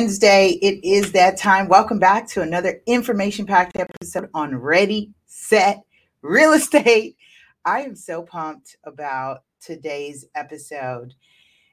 Wednesday. It is that time. Welcome back to another information packed episode on Ready, Set, Real Estate. I am so pumped about today's episode.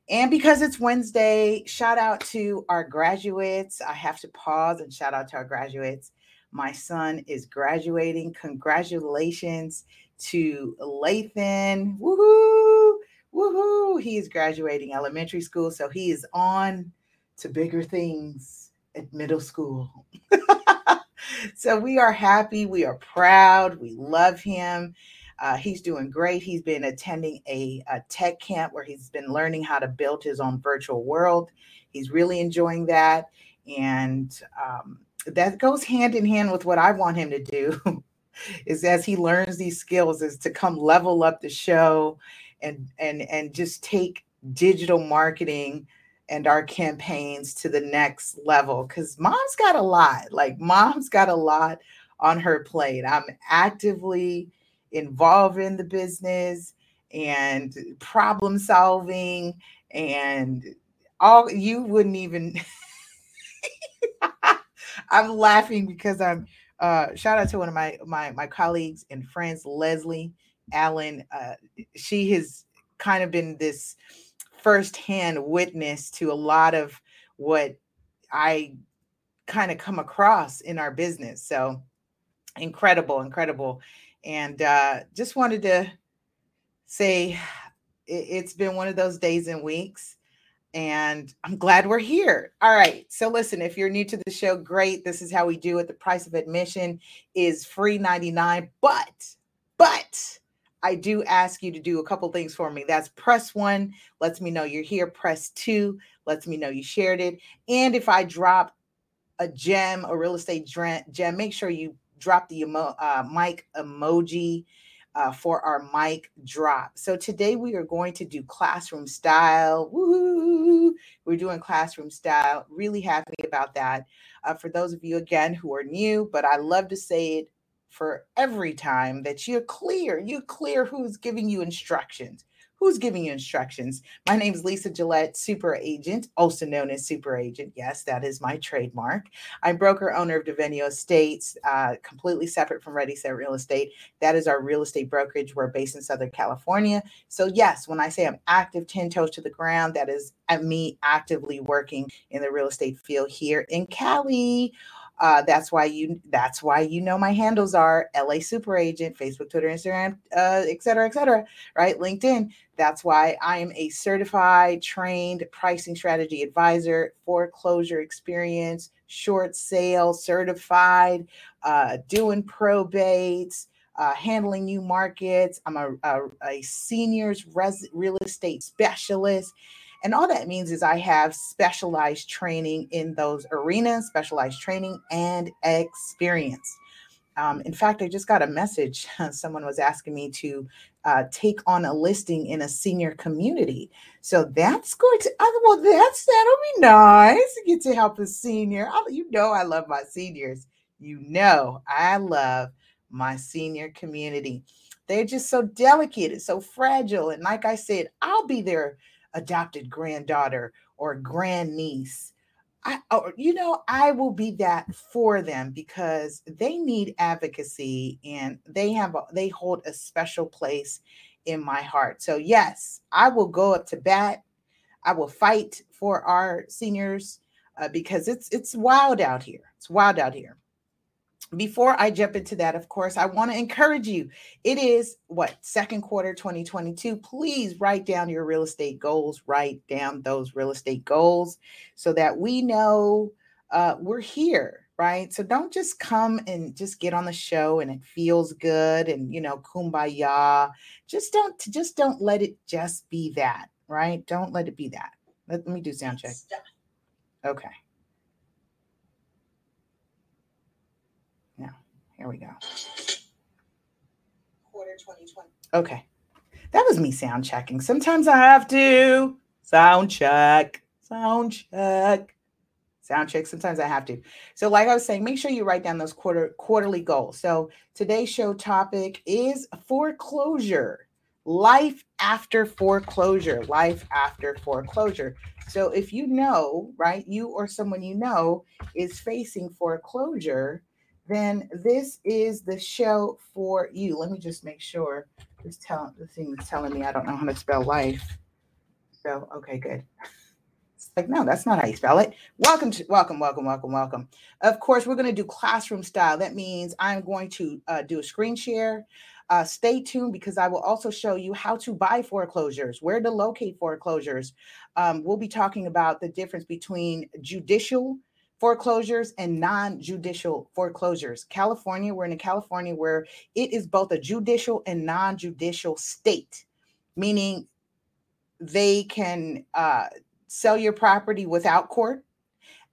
And because it's Wednesday, shout out to our graduates. I have to pause and shout out to our graduates. My son is graduating. Congratulations to Lathan. Woohoo! Woohoo! He is graduating elementary school, so he is on to bigger things at middle school. so we are happy, we are proud, we love him. Uh, he's doing great. He's been attending a, a, tech camp where he's been learning how to build his own virtual world. He's really enjoying that. And um, that goes hand in hand with what I want him to do is as he learns these skills is to come level up the show and and and just take digital marketing and our campaigns to the next level because mom's got a lot like mom's got a lot on her plate. I'm actively involved in the business and problem solving and all you wouldn't even i'm laughing because i'm uh shout out to one of my my my colleagues and friends leslie allen uh she has kind of been this firsthand witness to a lot of what I kind of come across in our business. So incredible, incredible. And uh, just wanted to say it, has been one of those days and weeks. And I'm glad we're here. All right. So listen, if you're new to the show, great. This is how we do it. The price of admission is free 99, but but I do ask you to do a couple things for me. That's press one, lets me know you're here. Press two, lets me know you shared it. And if I drop a gem, a real estate gem, make sure you drop the emo- uh, mic emoji uh, for our mic drop. So today we are going to do classroom style. Woo! We're doing classroom style. Really happy about that. Uh, for those of you again who are new, but I love to say it for every time that you're clear. You're clear who's giving you instructions. Who's giving you instructions? My name is Lisa Gillette, super agent, also known as super agent. Yes, that is my trademark. I'm broker owner of Devenio Estates, uh, completely separate from Ready Set Real Estate. That is our real estate brokerage. We're based in Southern California. So, yes, when I say I'm active 10 toes to the ground, that is at me actively working in the real estate field here in Cali. Uh, that's why you that's why you know my handles are LA Super Agent, Facebook, Twitter, Instagram, uh, et cetera, et cetera, right? LinkedIn. That's why I am a certified, trained pricing strategy advisor, foreclosure experience, short sale certified, uh, doing probates. Uh, handling new markets. I'm a, a, a seniors res- real estate specialist. And all that means is I have specialized training in those arenas, specialized training and experience. Um, in fact, I just got a message. Someone was asking me to uh, take on a listing in a senior community. So that's going to, well, that's, that'll be nice to get to help a senior. I, you know, I love my seniors. You know, I love my senior community. They're just so delicate and so fragile. And like I said, I'll be there adopted granddaughter or grandniece. I, or, you know, I will be that for them because they need advocacy and they have a, they hold a special place in my heart. So yes, I will go up to bat. I will fight for our seniors uh, because it's it's wild out here. It's wild out here before I jump into that, of course, I want to encourage you. It is what second quarter 2022. Please write down your real estate goals, write down those real estate goals so that we know uh, we're here, right? So don't just come and just get on the show and it feels good and you know, kumbaya. Just don't just don't let it just be that, right? Don't let it be that. Let, let me do sound check. Okay. Here we go. Quarter 2020. Okay. That was me sound checking. Sometimes I have to sound check, sound check, sound check. Sometimes I have to. So, like I was saying, make sure you write down those quarter quarterly goals. So today's show topic is foreclosure. life after foreclosure, life after foreclosure. So if you know, right, you or someone you know is facing foreclosure, then this is the show for you. Let me just make sure this tell the thing is telling me I don't know how to spell life. So okay, good. It's like, no, that's not how you spell it. Welcome to welcome, welcome, welcome, welcome. Of course, we're going to do classroom style. That means I'm going to uh, do a screen share. Uh, stay tuned because I will also show you how to buy foreclosures, where to locate foreclosures. Um, we'll be talking about the difference between judicial foreclosures and non-judicial foreclosures. California, we're in a California where it is both a judicial and non-judicial state, meaning they can uh, sell your property without court.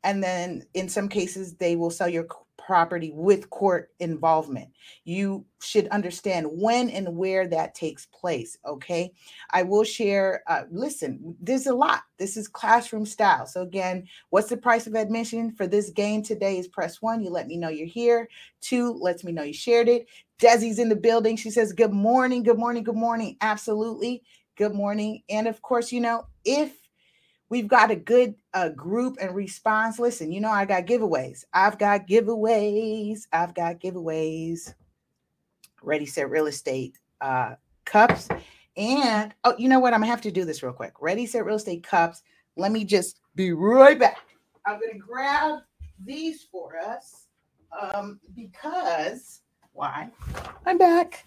And then in some cases, they will sell your property with court involvement. You should understand when and where that takes place. Okay. I will share, uh, listen, there's a lot. This is classroom style. So, again, what's the price of admission for this game today? Is press one. You let me know you're here. Two lets me know you shared it. Desi's in the building. She says, Good morning. Good morning. Good morning. Absolutely. Good morning. And of course, you know, if We've got a good uh, group and response. Listen, you know, I got giveaways. I've got giveaways. I've got giveaways. Ready, set, real estate uh, cups. And oh, you know what? I'm gonna have to do this real quick. Ready, set, real estate cups. Let me just be right back. I'm gonna grab these for us um, because why? I'm back.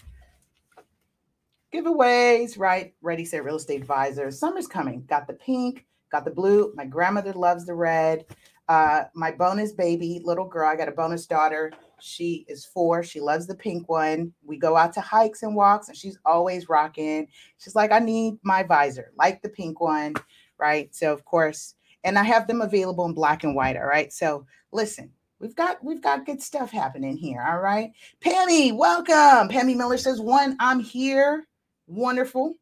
Giveaways, right? Ready, set, real estate advisor. Summer's coming. Got the pink, got the blue. My grandmother loves the red. Uh, my bonus baby, little girl, I got a bonus daughter. She is four. She loves the pink one. We go out to hikes and walks, and she's always rocking. She's like, I need my visor, like the pink one, right? So of course, and I have them available in black and white. All right. So listen, we've got we've got good stuff happening here. All right. Pammy, welcome. Pammy Miller says, one, I'm here. Wonderful.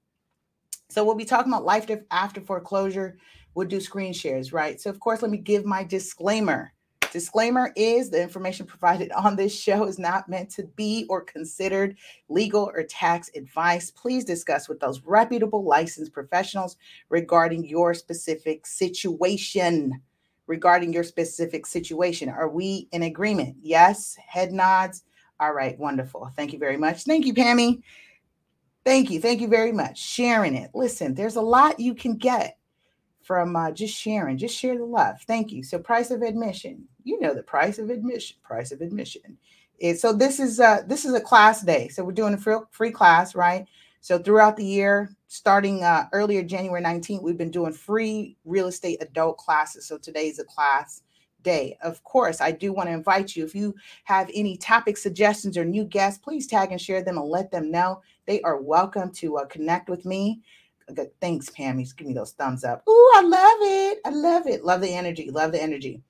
So we'll be talking about life after foreclosure. We'll do screen shares, right? So of course, let me give my disclaimer. Disclaimer is the information provided on this show is not meant to be or considered legal or tax advice. Please discuss with those reputable licensed professionals regarding your specific situation. Regarding your specific situation. Are we in agreement? Yes. Head nods. All right. Wonderful. Thank you very much. Thank you, Pammy. Thank you. Thank you very much. Sharing it. Listen, there's a lot you can get from uh, just sharing. Just share the love. Thank you. So, price of admission. You know the price of admission. Price of admission. Is, so this is uh this is a class day. So we're doing a free, free class, right? So throughout the year, starting uh, earlier January 19th, we've been doing free real estate adult classes. So today's a class day. Of course, I do want to invite you. If you have any topic suggestions or new guests, please tag and share them and let them know. They are welcome to uh, connect with me. Good. Thanks, Pammy. Give me those thumbs up. Ooh, I love it. I love it. Love the energy. Love the energy.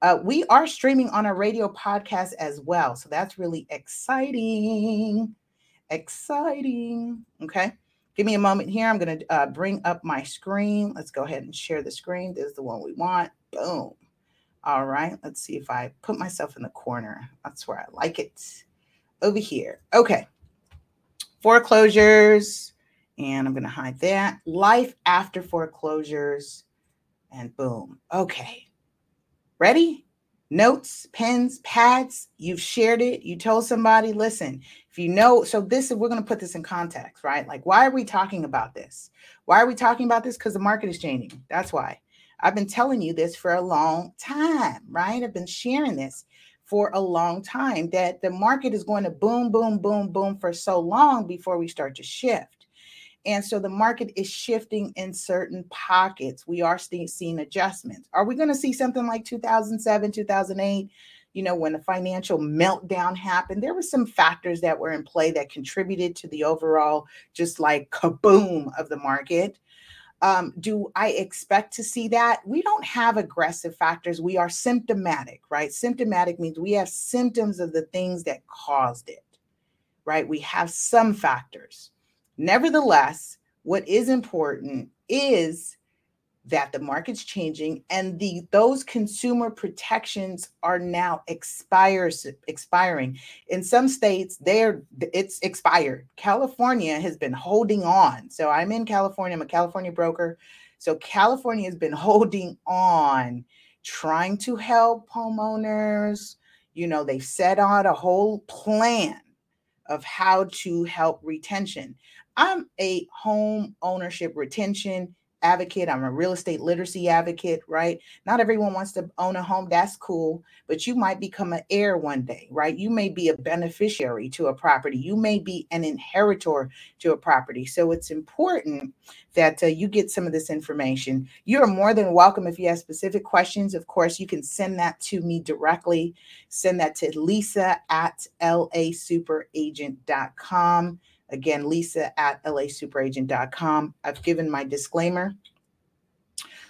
Uh, we are streaming on a radio podcast as well. So that's really exciting. Exciting. Okay. Give me a moment here. I'm going to uh, bring up my screen. Let's go ahead and share the screen. This is the one we want. Boom. All right. Let's see if I put myself in the corner. That's where I like it. Over here. Okay foreclosures, and I'm going to hide that. Life after foreclosures, and boom. Okay. Ready? Notes, pens, pads, you've shared it, you told somebody, listen, if you know, so this is, we're going to put this in context, right? Like, why are we talking about this? Why are we talking about this? Because the market is changing. That's why. I've been telling you this for a long time, right? I've been sharing this for a long time that the market is going to boom, boom, boom, boom for so long before we start to shift. And so the market is shifting in certain pockets. We are seeing adjustments. Are we going to see something like 2007, 2008? You know, when the financial meltdown happened, there were some factors that were in play that contributed to the overall just like kaboom of the market. Um, do I expect to see that? We don't have aggressive factors. We are symptomatic, right? Symptomatic means we have symptoms of the things that caused it, right? We have some factors. Nevertheless, what is important is that the market's changing and the those consumer protections are now expires expiring. In some states they're it's expired. California has been holding on. So i'm in california i'm a california broker. So california has been holding on trying to help homeowners. You know they've set out a whole plan of how to help retention. I'm a home ownership retention advocate. I'm a real estate literacy advocate, right? Not everyone wants to own a home. That's cool. But you might become an heir one day, right? You may be a beneficiary to a property. You may be an inheritor to a property. So it's important that uh, you get some of this information. You're more than welcome if you have specific questions. Of course, you can send that to me directly. Send that to lisa at lasuperagent.com. Again, lisa at lasuperagent.com. I've given my disclaimer.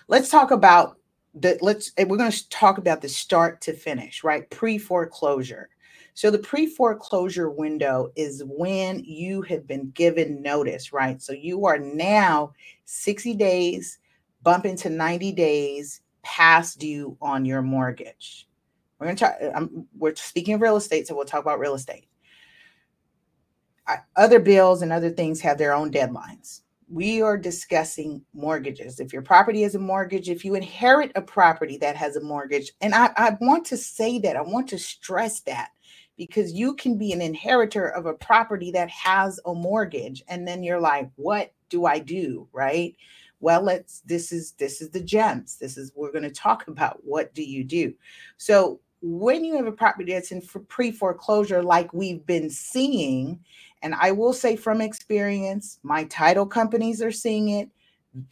Let's talk about the let's eh, we're going to talk about the start to finish, right? Pre-foreclosure. So the pre-foreclosure window is when you have been given notice, right? So you are now 60 days, bump into 90 days past due on your mortgage. We're going to talk, eh, I'm, we're speaking of real estate, so we'll talk about real estate other bills and other things have their own deadlines. We are discussing mortgages. If your property has a mortgage, if you inherit a property that has a mortgage, and I, I want to say that, I want to stress that because you can be an inheritor of a property that has a mortgage, and then you're like, what do I do? Right? well let's this is this is the gems this is we're going to talk about what do you do so when you have a property that's in pre foreclosure, like we've been seeing, and I will say from experience, my title companies are seeing it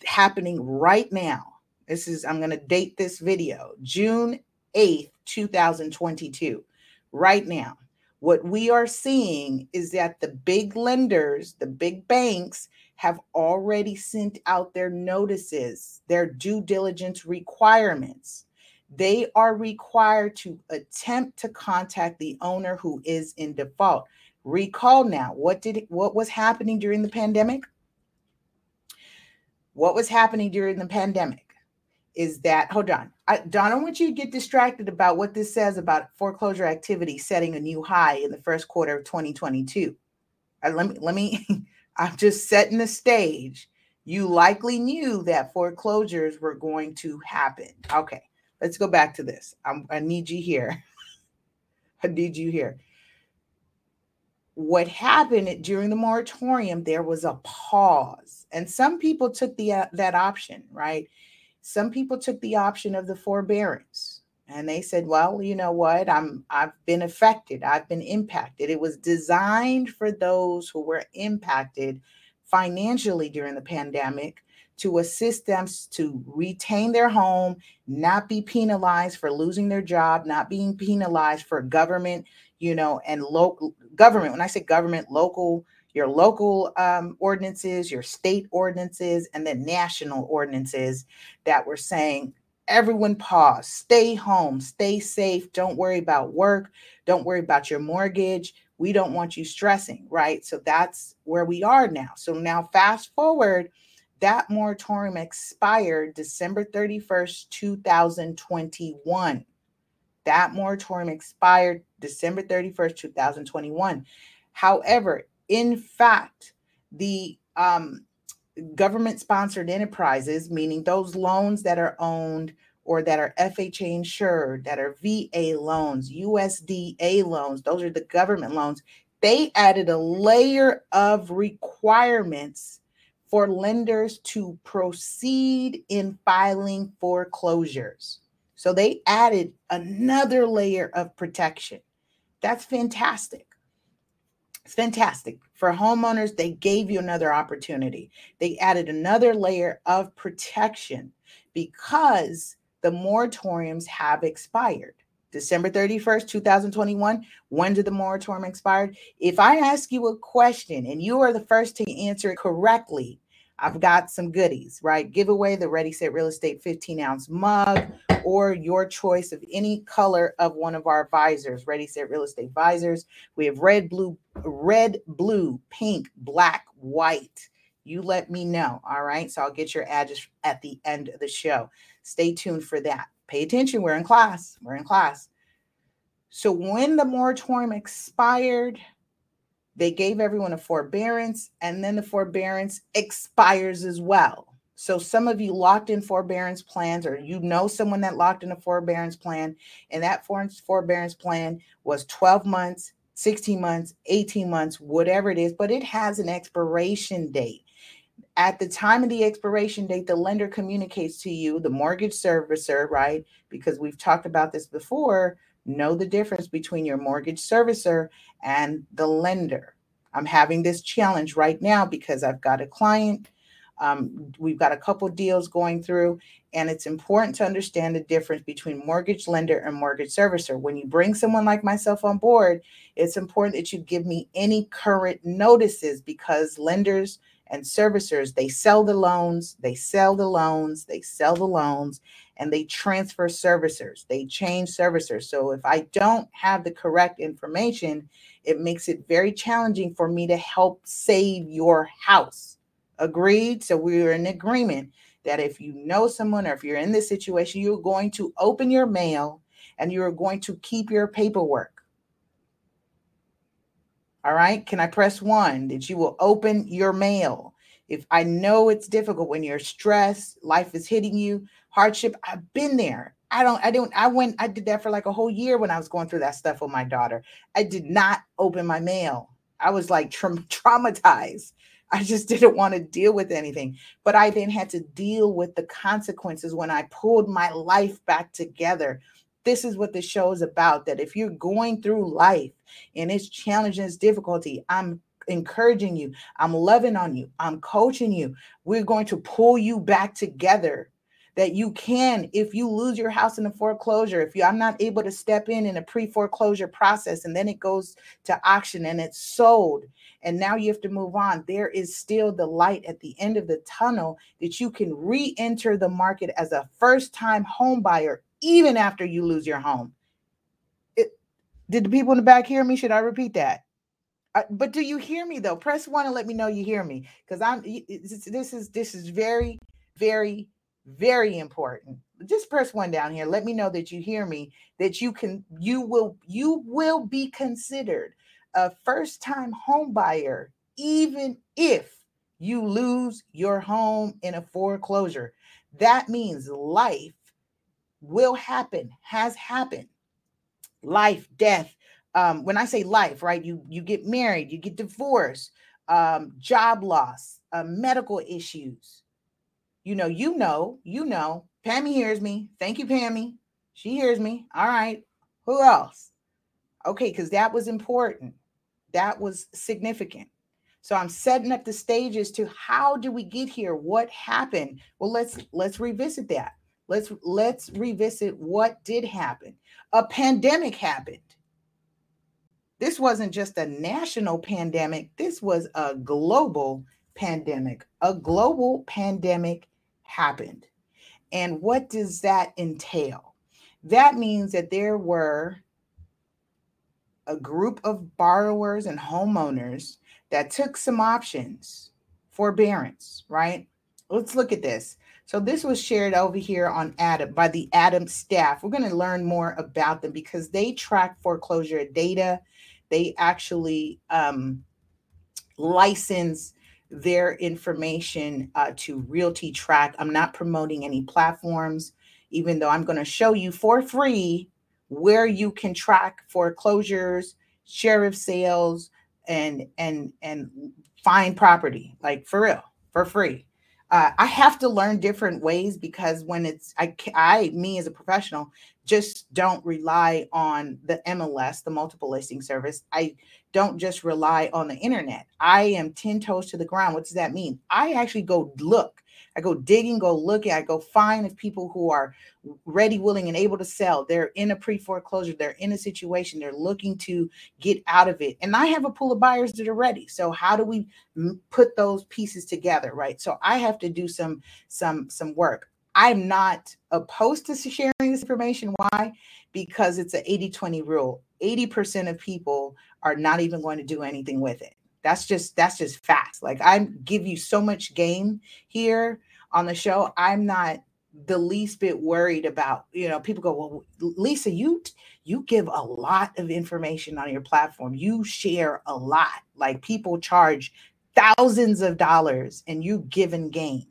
happening right now. This is, I'm going to date this video June 8th, 2022. Right now, what we are seeing is that the big lenders, the big banks, have already sent out their notices, their due diligence requirements they are required to attempt to contact the owner who is in default. Recall now, what did what was happening during the pandemic? What was happening during the pandemic is that hold on. I Don, I want you to get distracted about what this says about foreclosure activity setting a new high in the first quarter of 2022. Uh, let me let me I'm just setting the stage. You likely knew that foreclosures were going to happen. Okay let's go back to this. I'm, I need you here. I need you here. What happened during the moratorium? There was a pause, and some people took the uh, that option, right? Some people took the option of the forbearance, and they said, "Well, you know what? I'm I've been affected. I've been impacted. It was designed for those who were impacted financially during the pandemic to assist them to retain their home, not be penalized for losing their job, not being penalized for government, you know, and local government. When I say government, local, your local um, ordinances, your state ordinances, and then national ordinances that were saying, everyone pause, stay home, stay safe, don't worry about work, don't worry about your mortgage. We don't want you stressing, right? So that's where we are now. So now, fast forward that moratorium expired December 31st, 2021. That moratorium expired December 31st, 2021. However, in fact, the um, government sponsored enterprises, meaning those loans that are owned or that are FHA insured, that are VA loans, USDA loans, those are the government loans, they added a layer of requirements for lenders to proceed in filing foreclosures. So they added another layer of protection. That's fantastic. It's fantastic. For homeowners, they gave you another opportunity. They added another layer of protection because the moratoriums have expired. December 31st, 2021. When did the moratorium expire? If I ask you a question and you are the first to answer it correctly, I've got some goodies, right? Give away the Ready Set Real Estate 15 ounce mug or your choice of any color of one of our visors, Ready Set Real Estate visors. We have red, blue, red, blue, pink, black, white. You let me know. All right. So I'll get your address at the end of the show. Stay tuned for that. Pay attention. We're in class. We're in class. So when the moratorium expired, they gave everyone a forbearance, and then the forbearance expires as well. So some of you locked in forbearance plans, or you know someone that locked in a forbearance plan, and that forbearance plan was 12 months, 16 months, 18 months, whatever it is, but it has an expiration date. At the time of the expiration date, the lender communicates to you, the mortgage servicer, right? Because we've talked about this before, know the difference between your mortgage servicer and the lender. I'm having this challenge right now because I've got a client um, we've got a couple deals going through, and it's important to understand the difference between mortgage lender and mortgage servicer. When you bring someone like myself on board, it's important that you give me any current notices because lenders and servicers they sell the loans, they sell the loans, they sell the loans, and they transfer servicers. They change servicers. So if I don't have the correct information, it makes it very challenging for me to help save your house Agreed. So we are in agreement that if you know someone or if you're in this situation, you're going to open your mail and you're going to keep your paperwork. All right. Can I press one that you will open your mail? If I know it's difficult when you're stressed, life is hitting you, hardship, I've been there. I don't, I don't, I went, I did that for like a whole year when I was going through that stuff with my daughter. I did not open my mail. I was like tra- traumatized I just didn't want to deal with anything. But I then had to deal with the consequences when I pulled my life back together. This is what the show is about that if you're going through life and it's challenging, it's difficulty, I'm encouraging you, I'm loving on you, I'm coaching you. We're going to pull you back together that you can if you lose your house in a foreclosure if you i'm not able to step in in a pre-foreclosure process and then it goes to auction and it's sold and now you have to move on there is still the light at the end of the tunnel that you can re-enter the market as a first time home buyer even after you lose your home. It, did the people in the back hear me? Should i repeat that? Uh, but do you hear me though? Press one and let me know you hear me because i'm this is this is very very very important. Just press one down here. Let me know that you hear me that you can you will you will be considered a first time home buyer even if you lose your home in a foreclosure. That means life will happen has happened. Life death um, when i say life right you you get married you get divorced um, job loss uh, medical issues you know, you know, you know. Pammy hears me. Thank you, Pammy. She hears me. All right. Who else? Okay, because that was important. That was significant. So I'm setting up the stages to how do we get here? What happened? Well, let's let's revisit that. Let's let's revisit what did happen. A pandemic happened. This wasn't just a national pandemic. This was a global pandemic. A global pandemic happened. And what does that entail? That means that there were a group of borrowers and homeowners that took some options, forbearance, right? Let's look at this. So this was shared over here on ATTOM by the ATTOM staff. We're going to learn more about them because they track foreclosure data. They actually um, license their information uh, to RealtyTrac. I'm not promoting any platforms, even though I'm going to show you for free where you can track foreclosures, sheriff sales, and and and find property, like for real, for free uh, I have to learn different ways because when it's I, I me as a professional just don't rely on the MLS, the multiple listing service. I don't just rely on the internet. I am 10 toes to the ground. What does that mean? I actually go look I go digging, go looking, I go find if people who are ready, willing, and able to sell. They're in a pre foreclosure, they're in a situation, they're looking to get out of it. And I have a pool of buyers that are ready. So how do we put those pieces together, right? So I have to do some some some work. I'm not opposed to sharing this information. Why? Because it's an 80 20 rule. 80% of people are not even going to do anything with it. That's just that's just facts. Like I give you so much game here on the show. I'm not the least bit worried about you know people go well lisa you you give a lot of information on your platform you share a lot like people charge thousands of dollars and you give and gain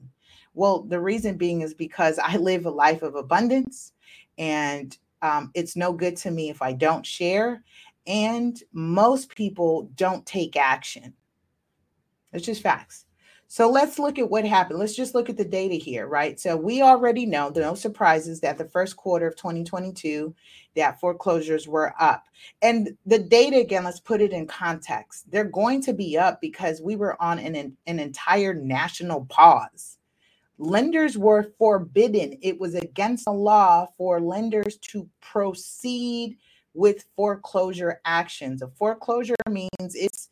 well the reason being is because i live a life of abundance and um, it's no good to me if i don't share and most people don't take action it's just facts so let's look at what happened. Let's just look at the data here, right? So we already know, no surprises, that the first quarter of 2022, that foreclosures were up. And the data, again, let's put it in context. They're going to be up because we were on an, an entire national pause. Lenders were forbidden. It was against the law for lenders to proceed with foreclosure actions. A foreclosure means it's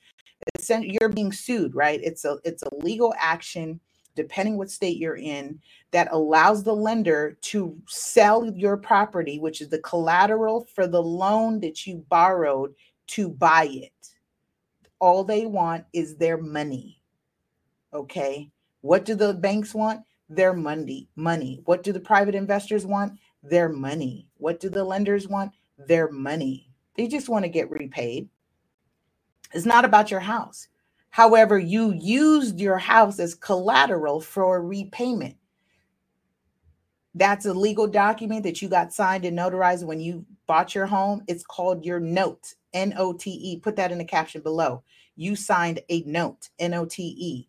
you're being sued, right? It's a it's a legal action depending what state you're in that allows the lender to sell your property which is the collateral for the loan that you borrowed to buy it. All they want is their money. Okay? What do the banks want? Their money. Money. What do the private investors want? Their money. What do the lenders want? Their money. They just want to get repaid. It's not about your house. However, you used your house as collateral for repayment. That's a legal document that you got signed and notarized when you bought your home. It's called your note, N O T E. Put that in the caption below. You signed a note, N O T E.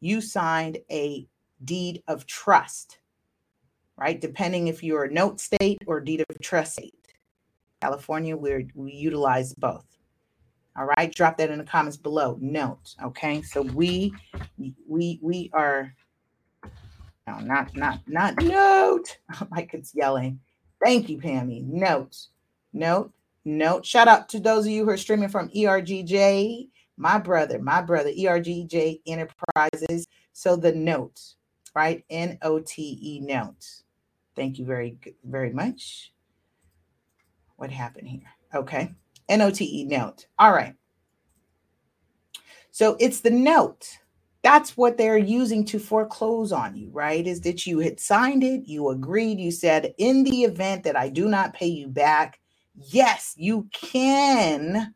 You signed a deed of trust, right? Depending if you're a note state or deed of trust state. California, we we utilize both. All right, drop that in the comments below. Note, okay? So we we we are no, not not not note. Oh like it's yelling. Thank you, Pammy. Note, note, note. Shout out to those of you who are streaming from ERGJ, my brother, my brother, ERGJ Enterprises. So the note, right? N O T E note. Thank you very very much. What happened here? Okay. N O T E note. All right. So it's the note. That's what they're using to foreclose on you, right? Is that you had signed it, you agreed, you said, in the event that I do not pay you back, yes, you can.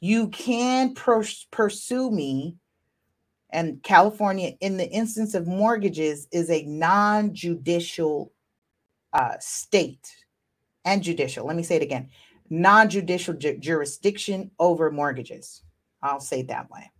You can pursue me. And California, in the instance of mortgages, is a non judicial uh, state and judicial. Let me say it again non judicial ju- jurisdiction over mortgages. I'll say it that way.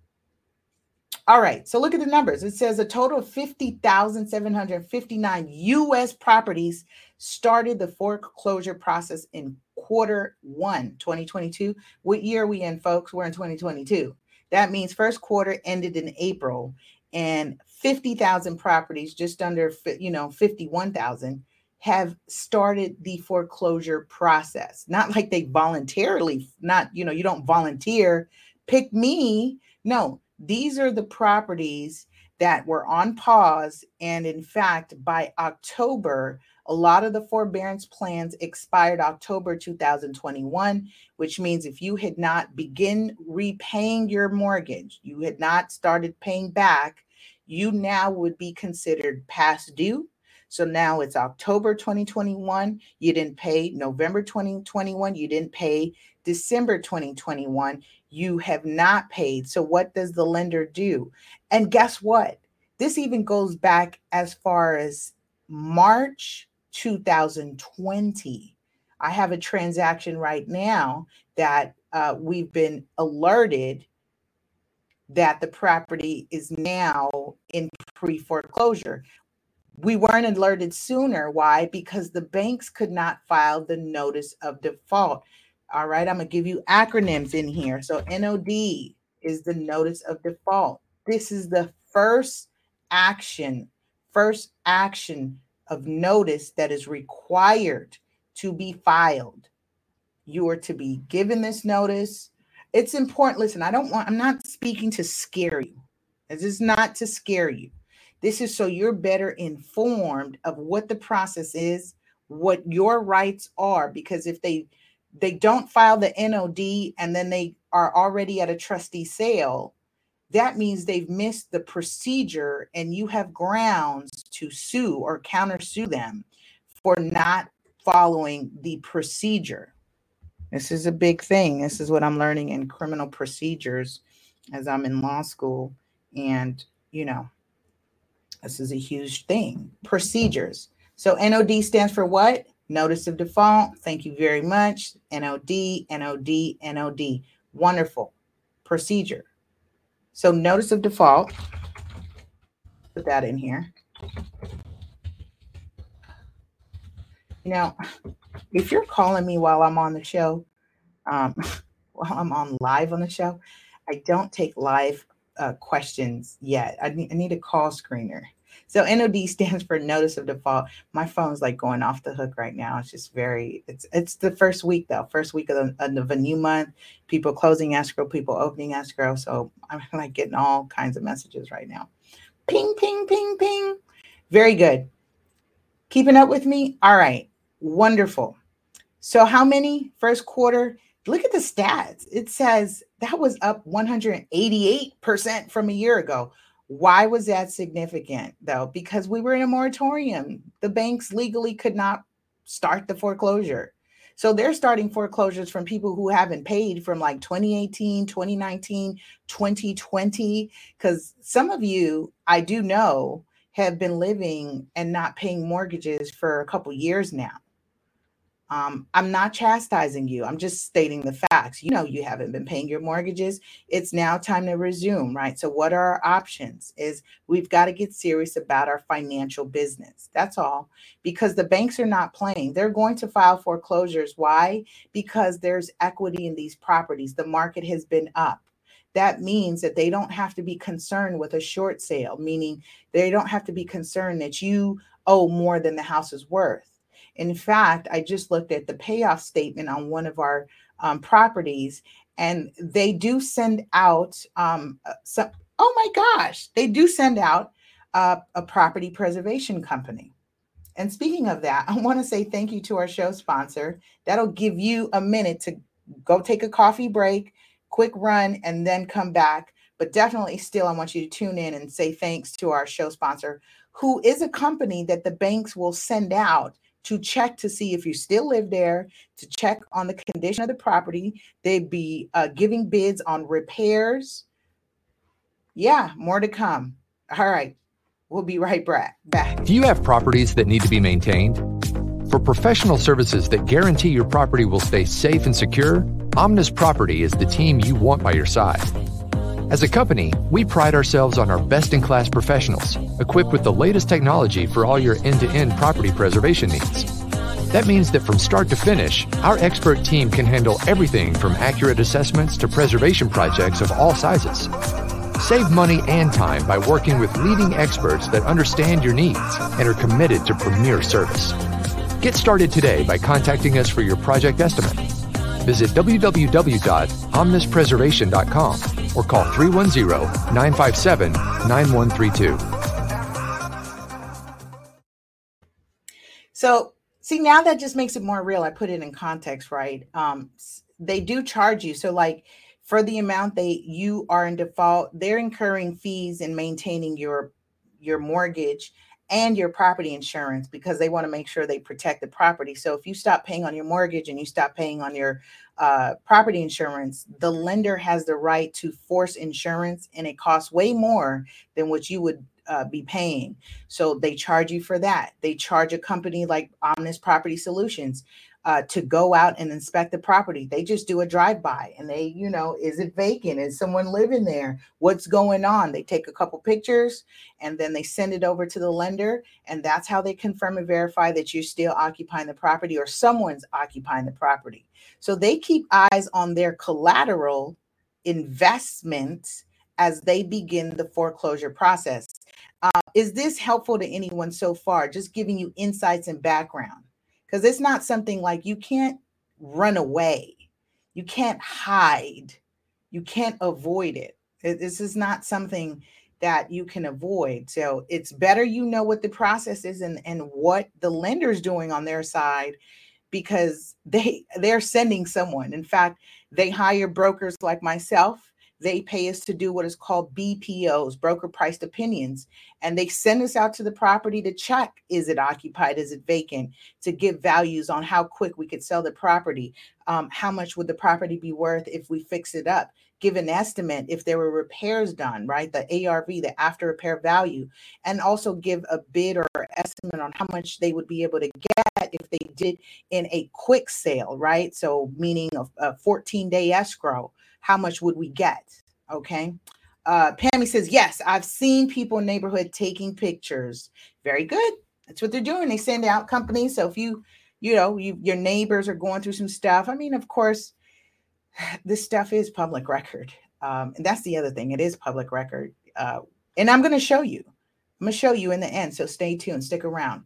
All right, so look at the numbers. It says a total of 50,759 US properties started the foreclosure process in quarter one, 2022. What year are we in, folks? We're in 2022. That means first quarter ended in April and 50,000 properties, just under, you know, 51,000 have started the foreclosure process. Not like they voluntarily, not, you know, you don't volunteer, pick me. No, these are the properties that were on pause. And in fact, by October, a lot of the forbearance plans expired October 2021, which means if you had not begin repaying your mortgage, you had not started paying back, you now would be considered past due so now it's October 2021, you didn't pay. November 2021, you didn't pay. December 2021, you have not paid. So what does the lender do? And guess what? This even goes back as far as March 2020. I have a transaction right now that uh, we've been alerted that the property is now in pre foreclosure we weren't alerted sooner. Why? Because the banks could not file the notice of default. All right, I'm going to give you acronyms in here. So, NOD is the notice of default. This is the first action, first action of notice that is required to be filed. You are to be given this notice. It's important. Listen, I don't want, I'm not speaking to scare you. This is not to scare you. This is so you're better informed of what the process is, what your rights are, because if they they don't file the NOD and then they are already at a trustee sale, that means they've missed the procedure and you have grounds to sue or countersue them for not following the procedure. This is a big thing. This is what I'm learning in criminal procedures as I'm in law school. And, you know, this is a huge thing. Procedures. So NOD stands for what? Notice of default. Thank you very much. NOD, NOD, NOD. Wonderful. Procedure. So notice of default. Put that in here. Know, if you're calling me while I'm on the show, um, while I'm on live on the show, I don't take live uh, questions yet. I need, I need a call screener. So NOD stands for notice of default. My phone's like going off the hook right now. It's just very it's it's the first week though, first week of, the, of a new month. People closing escrow, people opening escrow. So I'm like getting all kinds of messages right now. Ping, ping, ping, ping. Very good. Keeping up with me? All right. Wonderful. So how many first quarter? Look at the stats. It says that was up 188% from a year ago. Why was that significant though? Because we were in a moratorium. The banks legally could not start the foreclosure. So they're starting foreclosures from people who haven't paid from like 2018, 2019, 2020. Because some of you, I do know, have been living and not paying mortgages for a couple years now. Um, I'm not chastising you. I'm just stating the facts. You know, you haven't been paying your mortgages. It's now time to resume, right? So, what are our options? Is we've got to get serious about our financial business. That's all. Because the banks are not playing. They're going to file foreclosures. Why? Because there's equity in these properties. The market has been up. That means that they don't have to be concerned with a short sale, meaning they don't have to be concerned that you owe more than the house is worth in fact, I just looked at the payoff statement on one of our um, properties, and they do send out um, uh, some. Oh my gosh, they do send out uh, a property preservation company. And speaking of that, I want to say thank you to our show sponsor. That'll give you a minute to go take a coffee break, quick run, and then come back. But definitely, still, I want you to tune in and say thanks to our show sponsor, who is a company that the banks will send out to check to see if you still live there, to check on the condition of the property. They'd be uh, giving bids on repairs. Yeah, more to come. All right. We'll be right back. Do you have properties that need to be maintained? For professional services that guarantee your property will stay safe and secure, Omnis Property is the team you want by your side. As a company, we pride ourselves on our best in class professionals, equipped with the latest technology for all your end to end property preservation needs. That means that from start to finish, our expert team can handle everything from accurate assessments to preservation projects of all sizes. Save money and time by working with leading experts that understand your needs and are committed to premier service. Get started today by contacting us for your project estimate. Visit www.omnispreservation.com or call 310 957 9132. So, see, now that just makes it more real. I put it in context, right? Um, they do charge you. So, like, for the amount they you are in default, they're incurring fees in maintaining your your mortgage and your property insurance because they want to make sure they protect the property. So if you stop paying on your mortgage and you stop paying on your uh, property insurance, the lender has the right to force insurance, and it costs way more than what you would uh, be paying. So they charge you for that. They charge a company like Omnis Property Solutions uh, to go out and inspect the property. They just do a drive by and they, you know, is it vacant? Is someone living there? What's going on? They take a couple pictures and then they send it over to the lender. And that's how they confirm and verify that you're still occupying the property or someone's occupying the property. So they keep eyes on their collateral investment as they begin the foreclosure process. Uh, is this helpful to anyone so far? Just giving you insights and background because it's not something like you can't run away, you can't hide, you can't avoid it. This is not something that you can avoid. So it's better you know what the process is and, and what the lender's doing on their side because they they're sending someone. In fact, They hire brokers like myself. They pay us to do what is called BPOs, broker priced opinions. And they send us out to the property to check is it occupied, is it vacant, to give values on how quick we could sell the property, um, how much would the property be worth if we fix it up, give an estimate if there were repairs done, right? The ARV, the after repair value, and also give a bid or estimate on how much they would be able to get if they did in a quick sale, right? So, meaning a, a 14 day escrow, how much would we get? Okay. Uh, Pammy says, Yes, I've seen people in neighborhood taking pictures. Very good. That's what they're doing. They send out companies. So if you, you know, you, your neighbors are going through some stuff, I mean, of course, this stuff is public record. Um, and that's the other thing, it is public record. Uh, and I'm going to show you. I'm going to show you in the end. So stay tuned, stick around.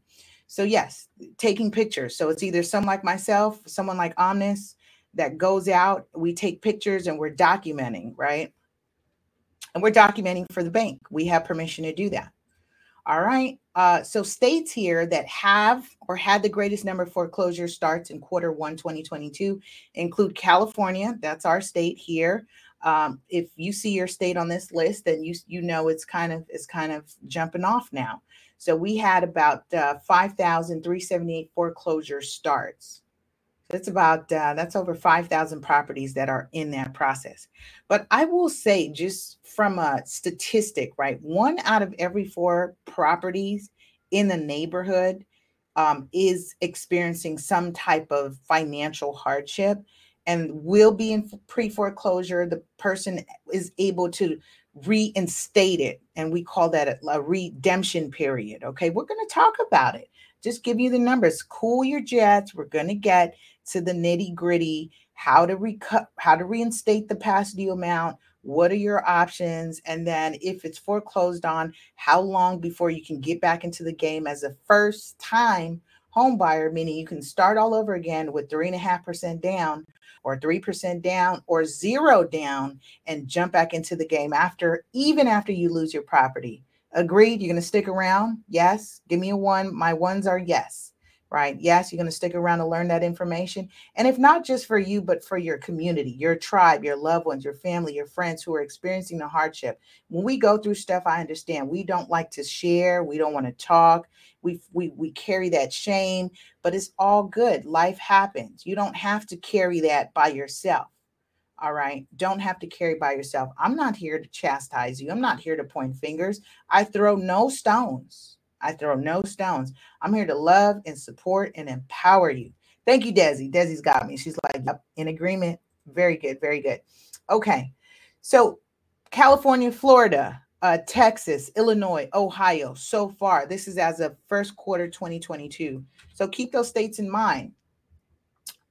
So, yes, taking pictures. So it's either someone like myself, someone like Omnis that goes out, we take pictures and we're documenting, right? And we're documenting for the bank. We have permission to do that. All right. Uh, so states here that have or had the greatest number of foreclosure starts in quarter one 2022 include California. That's our state here. Um, if you see your state on this list, then you you know it's kind of it's kind of jumping off now. So we had about uh, 5,378 foreclosure starts. That's about uh, that's over 5,000 properties that are in that process. But I will say, just from a statistic, right, one out of every four properties in the neighborhood um, is experiencing some type of financial hardship and will be in pre foreclosure. The person is able to reinstate it, and we call that a redemption period. Okay, we're going to talk about it. Just give you the numbers. Cool your jets. We're going to get to the nitty gritty, how to recut, how to reinstate the past due amount, what are your options, and then if it's foreclosed on, how long before you can get back into the game as a first time home buyer, meaning you can start all over again with three and a half percent down or 3% down or zero down and jump back into the game after even after you lose your property. Agreed? You're going to stick around? Yes. Give me a one. My ones are yes right? Yes, you're going to stick around to learn that information. And if not just for you, but for your community, your tribe, your loved ones, your family, your friends who are experiencing the hardship. When we go through stuff, I understand we don't like to share, we don't want to talk. We, we, we carry that shame, but it's all good. Life happens. You don't have to carry that by yourself. All right. Don't have to carry by yourself. I'm not here to chastise you. I'm not here to point fingers. I throw no stones. I throw no stones. I'm here to love and support and empower you. Thank you, Desi. Desi's got me. She's like, yep, in agreement. Very good. Very good. Okay. So, California, Florida, uh, Texas, Illinois, Ohio, so far, this is as of first quarter 2022. So, keep those states in mind.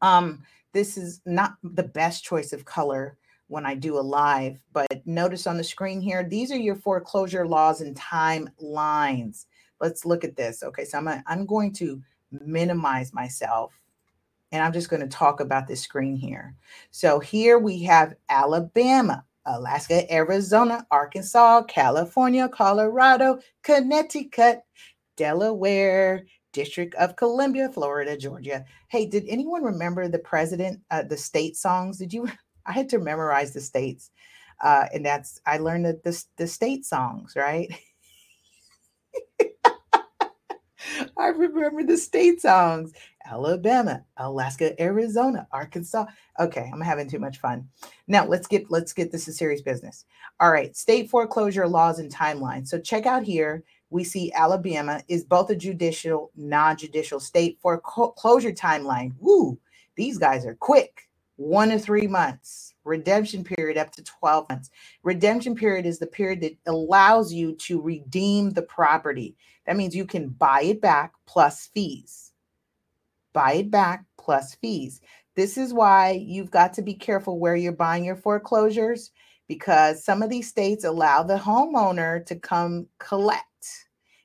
Um, this is not the best choice of color when I do a live, but notice on the screen here, these are your foreclosure laws and timelines let's look at this. Okay, so I'm, a, I'm going to minimize myself and I'm just going to talk about this screen here. So here we have Alabama, Alaska, Arizona, Arkansas, California, Colorado, Connecticut, Delaware, District of Columbia, Florida, Georgia. Hey, did anyone remember the president, uh, the state songs? Did you? I had to memorize the states. Uh, and that's, I learned the, the, the state songs, right? I remember the state songs Alabama, Alaska, Arizona, Arkansas. Okay, I'm having too much fun. Now let's get let's get this to serious business. All right, state foreclosure laws and timelines. So check out here. We see Alabama is both a judicial, non-judicial state foreclosure timeline. Woo, these guys are quick. One to three months. Redemption period up to 12 months. Redemption period is the period that allows you to redeem the property. That means you can buy it back plus fees. Buy it back plus fees. This is why you've got to be careful where you're buying your foreclosures because some of these states allow the homeowner to come collect.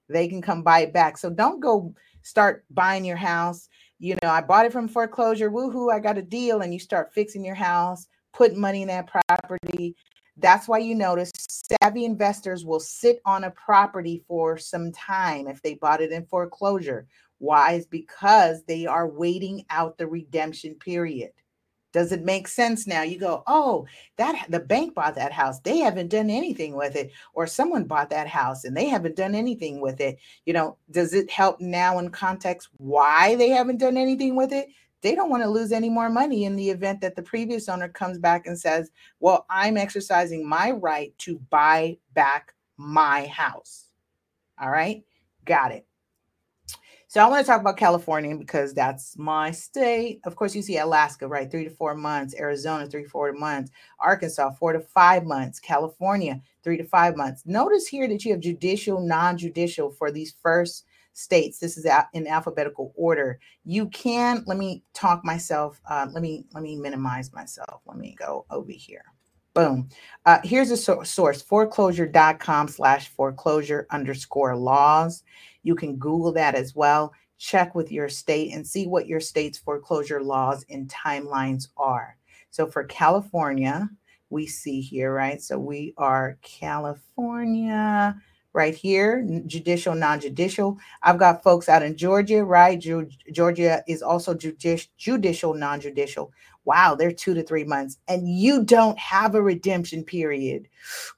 They can come buy it back. So don't go start buying your house. You know, I bought it from foreclosure. Woohoo, I got a deal. And you start fixing your house, putting money in that property. That's why you notice savvy investors will sit on a property for some time if they bought it in foreclosure. Why? Is because they are waiting out the redemption period. Does it make sense now? You go, oh, that the bank bought that house. They haven't done anything with it. Or someone bought that house and they haven't done anything with it. You know, does it help now in context why they haven't done anything with it? They don't want to lose any more money in the event that the previous owner comes back and says, well, I'm exercising my right to buy back my house. All right, got it. So I want to talk about California because that's my state. Of course, you see Alaska, right? Three to four months. Arizona, three, four months. Arkansas, four to five months. California, three to five months. Notice here that you have judicial, non-judicial for these first states. This is in alphabetical order. You can, let me talk myself. Uh, let me, let me minimize myself. Let me go over here. Boom. Uh, here's a so- source, foreclosure.com slash foreclosure underscore laws. You can Google that as well. Check with your state and see what your state's foreclosure laws and timelines are. So for California, we see here, right? So we are California right here, judicial, non-judicial. I've got folks out in Georgia, right? Georgia is also judici- judicial, non-judicial. Wow, they're two to three months, and you don't have a redemption period.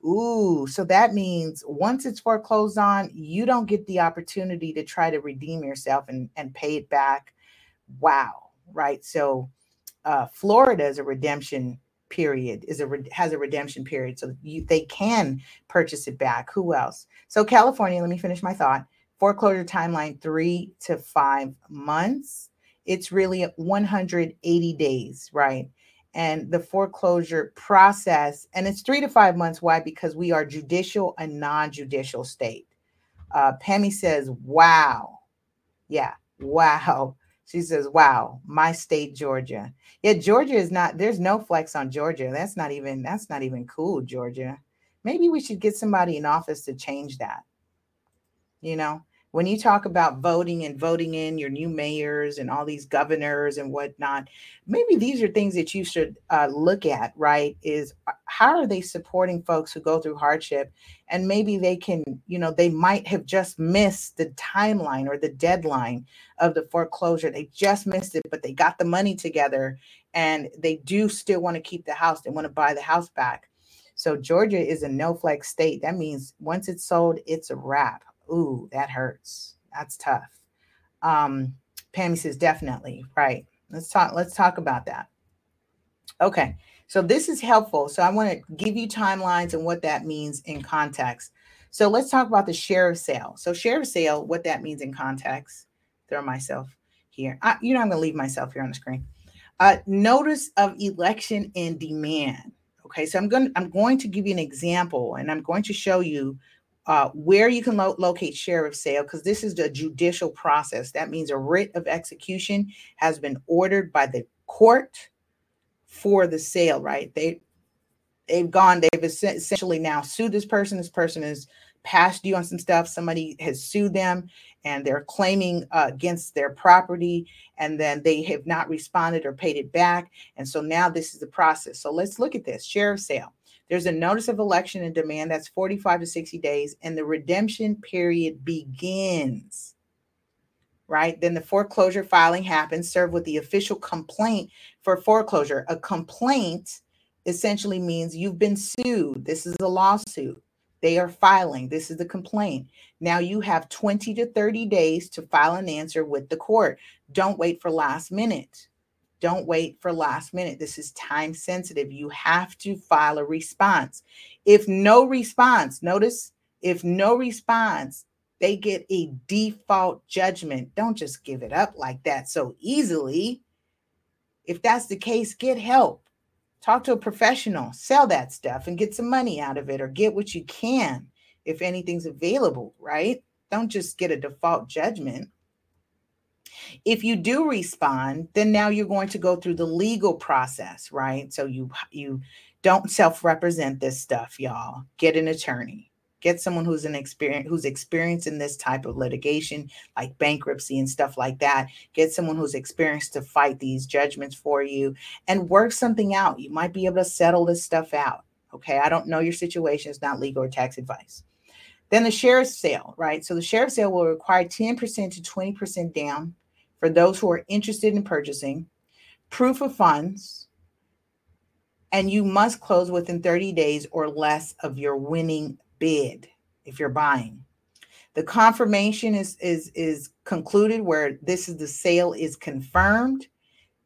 Ooh, so that means once it's foreclosed on, you don't get the opportunity to try to redeem yourself and, and pay it back. Wow, right? So uh, Florida is a redemption period is a has a redemption period so you, they can purchase it back who else so california let me finish my thought foreclosure timeline three to five months it's really 180 days, right? And the foreclosure process, and it's three to five months. Why? Because we are judicial and non judicial state. Uh, Pammy says, wow. Yeah, wow. She says, wow, my state, Georgia. Yeah, Georgia is not, there's no flex on Georgia. That's not even, that's not even cool, Georgia. Maybe we should get somebody in office to change that. You know, when you talk about voting and voting in your new mayors and all these governors and whatnot, maybe these are things that you should uh, look at, right? Is uh, how are they supporting folks who go through hardship? And maybe they can, you know, they might have just missed the timeline or the deadline of the foreclosure. They just missed it, but they got the money together and they do still want to keep the house. They want to buy the house back. So Georgia is a no flex state. That means once it's sold, it's a wrap ooh, that hurts. That's tough. Um, Pammy says, definitely. Right. Let's talk, let's talk about that. Okay. So this is helpful. So I want to give you timelines and what that means in context. So let's talk about the sheriff sale. So sheriff sale, what that means in context. Throw myself here. I, you know, I'm going to leave myself here on the screen. Uh, notice of election and demand. Okay, so I'm going I'm going to give you an example, and I'm going to show you uh, where you can lo- locate sheriff sale because this is the judicial process. That means a writ of execution has been ordered by the court for the sale. Right? They they've gone. They've essentially now sued this person. This person is past due on some stuff. Somebody has sued them, and they're claiming uh, against their property, and then they have not responded or paid it back. And so now this is the process. So let's look at this sheriff sale. There's a notice of election and demand that's 45 to 60 days, and the redemption period begins. Right? Then the foreclosure filing happens, served with the official complaint for foreclosure. A complaint essentially means you've been sued. This is a lawsuit. They are filing. This is the complaint. Now you have 20 to 30 days to file an answer with the court. Don't wait for last minute. Don't wait for last minute. This is time sensitive. You have to file a response. If no response, notice if no response, they get a default judgment. Don't just give it up like that so easily. If that's the case, get help. Talk to a professional, sell that stuff and get some money out of it or get what you can if anything's available, right? Don't just get a default judgment. If you do respond, then now you're going to go through the legal process, right? So you you don't self-represent this stuff, y'all. Get an attorney. Get someone who's an experience who's experienced in this type of litigation, like bankruptcy and stuff like that. Get someone who's experienced to fight these judgments for you and work something out. You might be able to settle this stuff out. Okay. I don't know your situation. It's not legal or tax advice. Then the sheriff's sale, right? So the sheriff's sale will require 10% to 20% down for those who are interested in purchasing, proof of funds, and you must close within 30 days or less of your winning bid if you're buying. The confirmation is is is concluded where this is the sale is confirmed,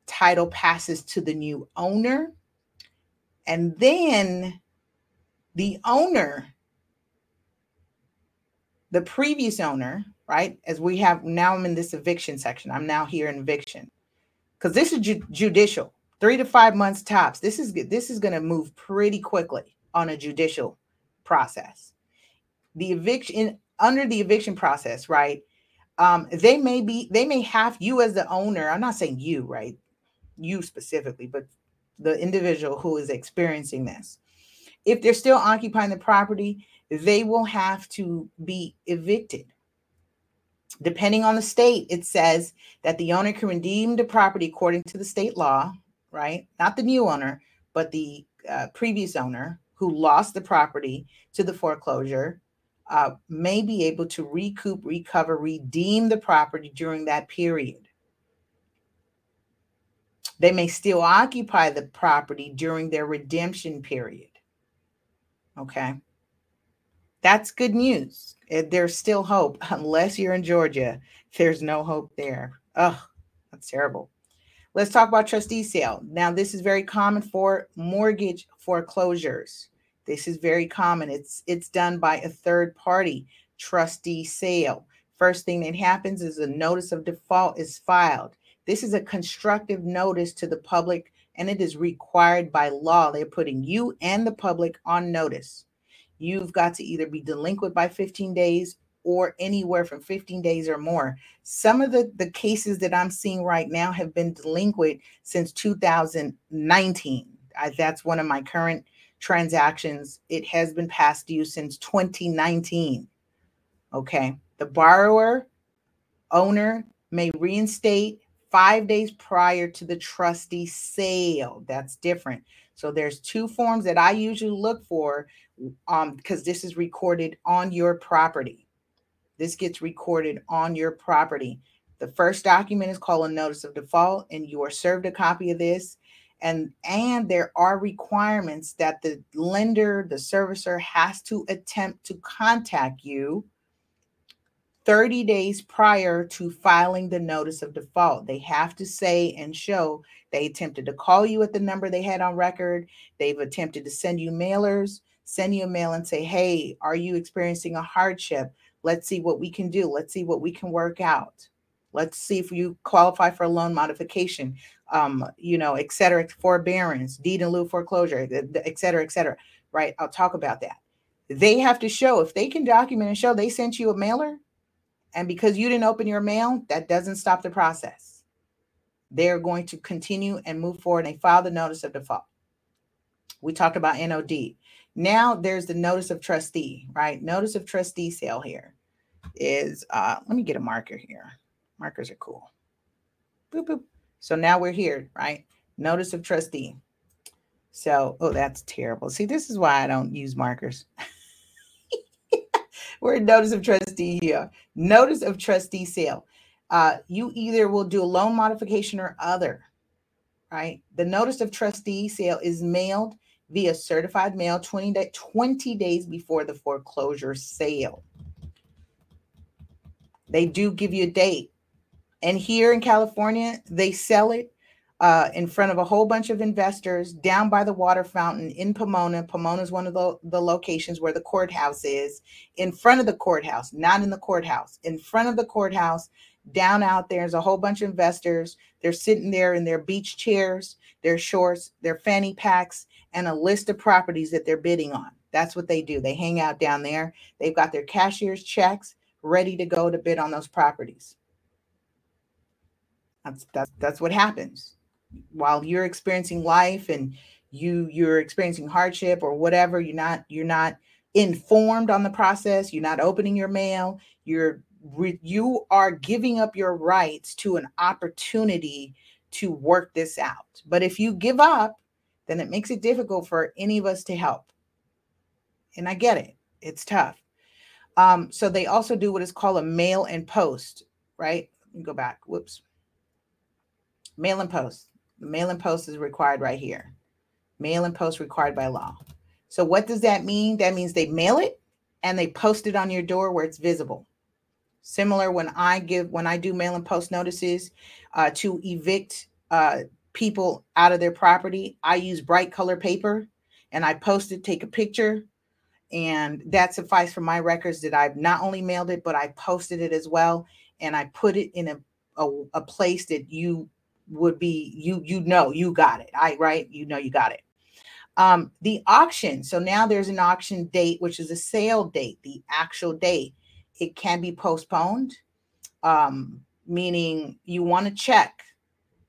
title passes to the new owner, and then the owner the previous owner, right? As we have now, I'm in this eviction section. I'm now here in eviction because this is ju- judicial, three to five months tops. This is this is going to move pretty quickly on a judicial process. The eviction under the eviction process, right? Um, they may be they may have you as the owner. I'm not saying you, right? You specifically, but the individual who is experiencing this. If they're still occupying the property, they will have to be evicted. Depending on the state, it says that the owner can redeem the property according to the state law, right? Not the new owner, but the uh, previous owner who lost the property to the foreclosure uh, may be able to recoup, recover, redeem the property during that period. They may still occupy the property during their redemption period. Okay. That's good news. Eh, there's still hope, unless you're in Georgia. There's no hope there. Oh, that's terrible. Let's talk about trustee sale. Now, this is very common for mortgage foreclosures. This is very common. It's it's done by a third party trustee sale. First thing that happens is a notice of default is filed. This is a constructive notice to the public and it is required by law. They're putting you and the public on notice you've got to either be delinquent by 15 days or anywhere from 15 days or more. Some of the, the cases that I'm seeing right now have been delinquent since 2019. I, that's one of my current transactions. It has been past due since 2019. Okay. The borrower, owner may reinstate five days prior to the trustee sale. That's different. So there's two forms that I usually look for um because this is recorded on your property. This gets recorded on your property. The first document is called a notice of default and you are served a copy of this and and there are requirements that the lender, the servicer has to attempt to contact you 30 days prior to filing the notice of default. They have to say and show they attempted to call you at the number they had on record. They've attempted to send you mailers, send you a mail and say, Hey, are you experiencing a hardship? Let's see what we can do. Let's see what we can work out. Let's see if you qualify for a loan modification, um, you know, et cetera, forbearance, deed in lieu foreclosure, et cetera, et cetera. Right. I'll talk about that. They have to show if they can document and show they sent you a mailer, and because you didn't open your mail, that doesn't stop the process. They're going to continue and move forward and file the notice of default. We talked about NOD. Now there's the notice of trustee, right? Notice of trustee sale here is uh let me get a marker here. Markers are cool. Boop boop. So now we're here, right? Notice of trustee. So, oh, that's terrible. See, this is why I don't use markers. We're in notice of trustee here. Notice of trustee sale. Uh, you either will do a loan modification or other, right? The notice of trustee sale is mailed via certified mail 20, day, 20 days before the foreclosure sale. They do give you a date. And here in California, they sell it uh, in front of a whole bunch of investors down by the water fountain in Pomona. Pomona is one of the, the locations where the courthouse is, in front of the courthouse, not in the courthouse, in front of the courthouse. Down out there is a whole bunch of investors. They're sitting there in their beach chairs, their shorts, their fanny packs, and a list of properties that they're bidding on. That's what they do. They hang out down there. They've got their cashier's checks ready to go to bid on those properties. That's that's that's what happens while you're experiencing life and you you're experiencing hardship or whatever you're not you're not informed on the process you're not opening your mail you're you are giving up your rights to an opportunity to work this out. But if you give up then it makes it difficult for any of us to help. And i get it. It's tough. Um, so they also do what is called a mail and post right? Go back. Whoops. Mail and post the mail and post is required right here. Mail and post required by law. So what does that mean? That means they mail it and they post it on your door where it's visible. Similar when I give when I do mail and post notices uh, to evict uh, people out of their property, I use bright color paper and I post it, take a picture, and that suffice for my records that I've not only mailed it, but I posted it as well, and I put it in a a, a place that you would be you you know you got it. I right you know you got it. Um, the auction. So now there's an auction date, which is a sale date, the actual date. It can be postponed, um, meaning you want to check.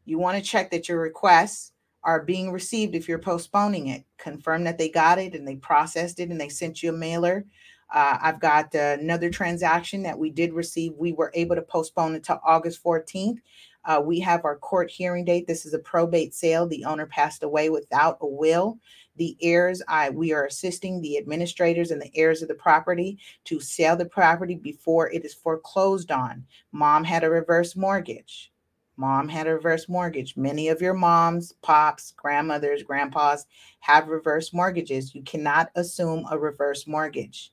You want to check that your requests are being received if you're postponing it. Confirm that they got it and they processed it and they sent you a mailer. Uh, I've got uh, another transaction that we did receive. We were able to postpone until August 14th. Uh, we have our court hearing date. This is a probate sale. The owner passed away without a will. The heirs, I we are assisting the administrators and the heirs of the property to sell the property before it is foreclosed on. Mom had a reverse mortgage. Mom had a reverse mortgage. Many of your moms, pops, grandmothers, grandpas have reverse mortgages. You cannot assume a reverse mortgage.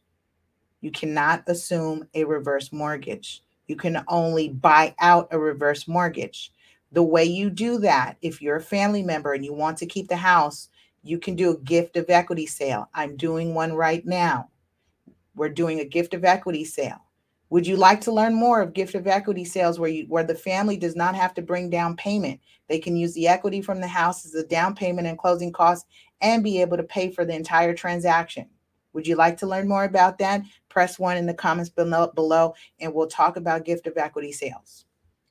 You cannot assume a reverse mortgage. You can only buy out a reverse mortgage. The way you do that, if you're a family member and you want to keep the house, you can do a gift of equity sale. I'm doing one right now. We're doing a gift of equity sale. Would you like to learn more of gift of equity sales where you where the family does not have to bring down payment? They can use the equity from the house as a down payment and closing costs and be able to pay for the entire transaction. Would you like to learn more about that? Press one in the comments below, and we'll talk about gift of equity sales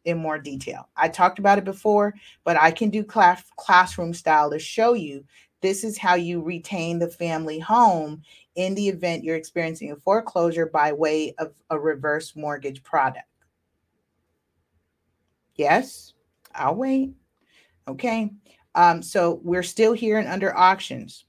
in more detail. I talked about it before, but I can do class, classroom style to show you this is how you retain the family home in the event you're experiencing a foreclosure by way of a reverse mortgage product. Yes, I'll wait. Okay. Um, so we're still here and under auctions.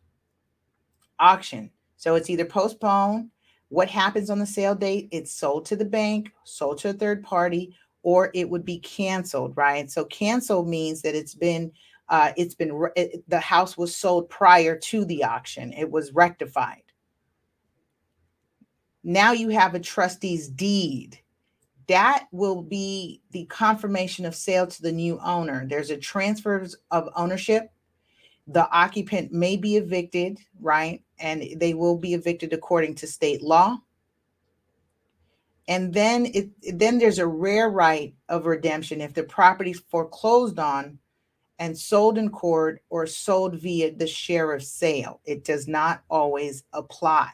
Auction. So it's either postponed. What happens on the sale date? It's sold to the bank, sold to a third party, or it would be canceled, right? So cancel means that it's been uh, it's been it, the house was sold prior to the auction. It was rectified. Now you have a trustee's deed. That will be the confirmation of sale to the new owner. There's a transfer of ownership. The occupant may be evicted, right? And they will be evicted according to state law. And then it then there's a rare right of redemption if the property foreclosed on and sold in court or sold via the sheriff's sale. It does not always apply.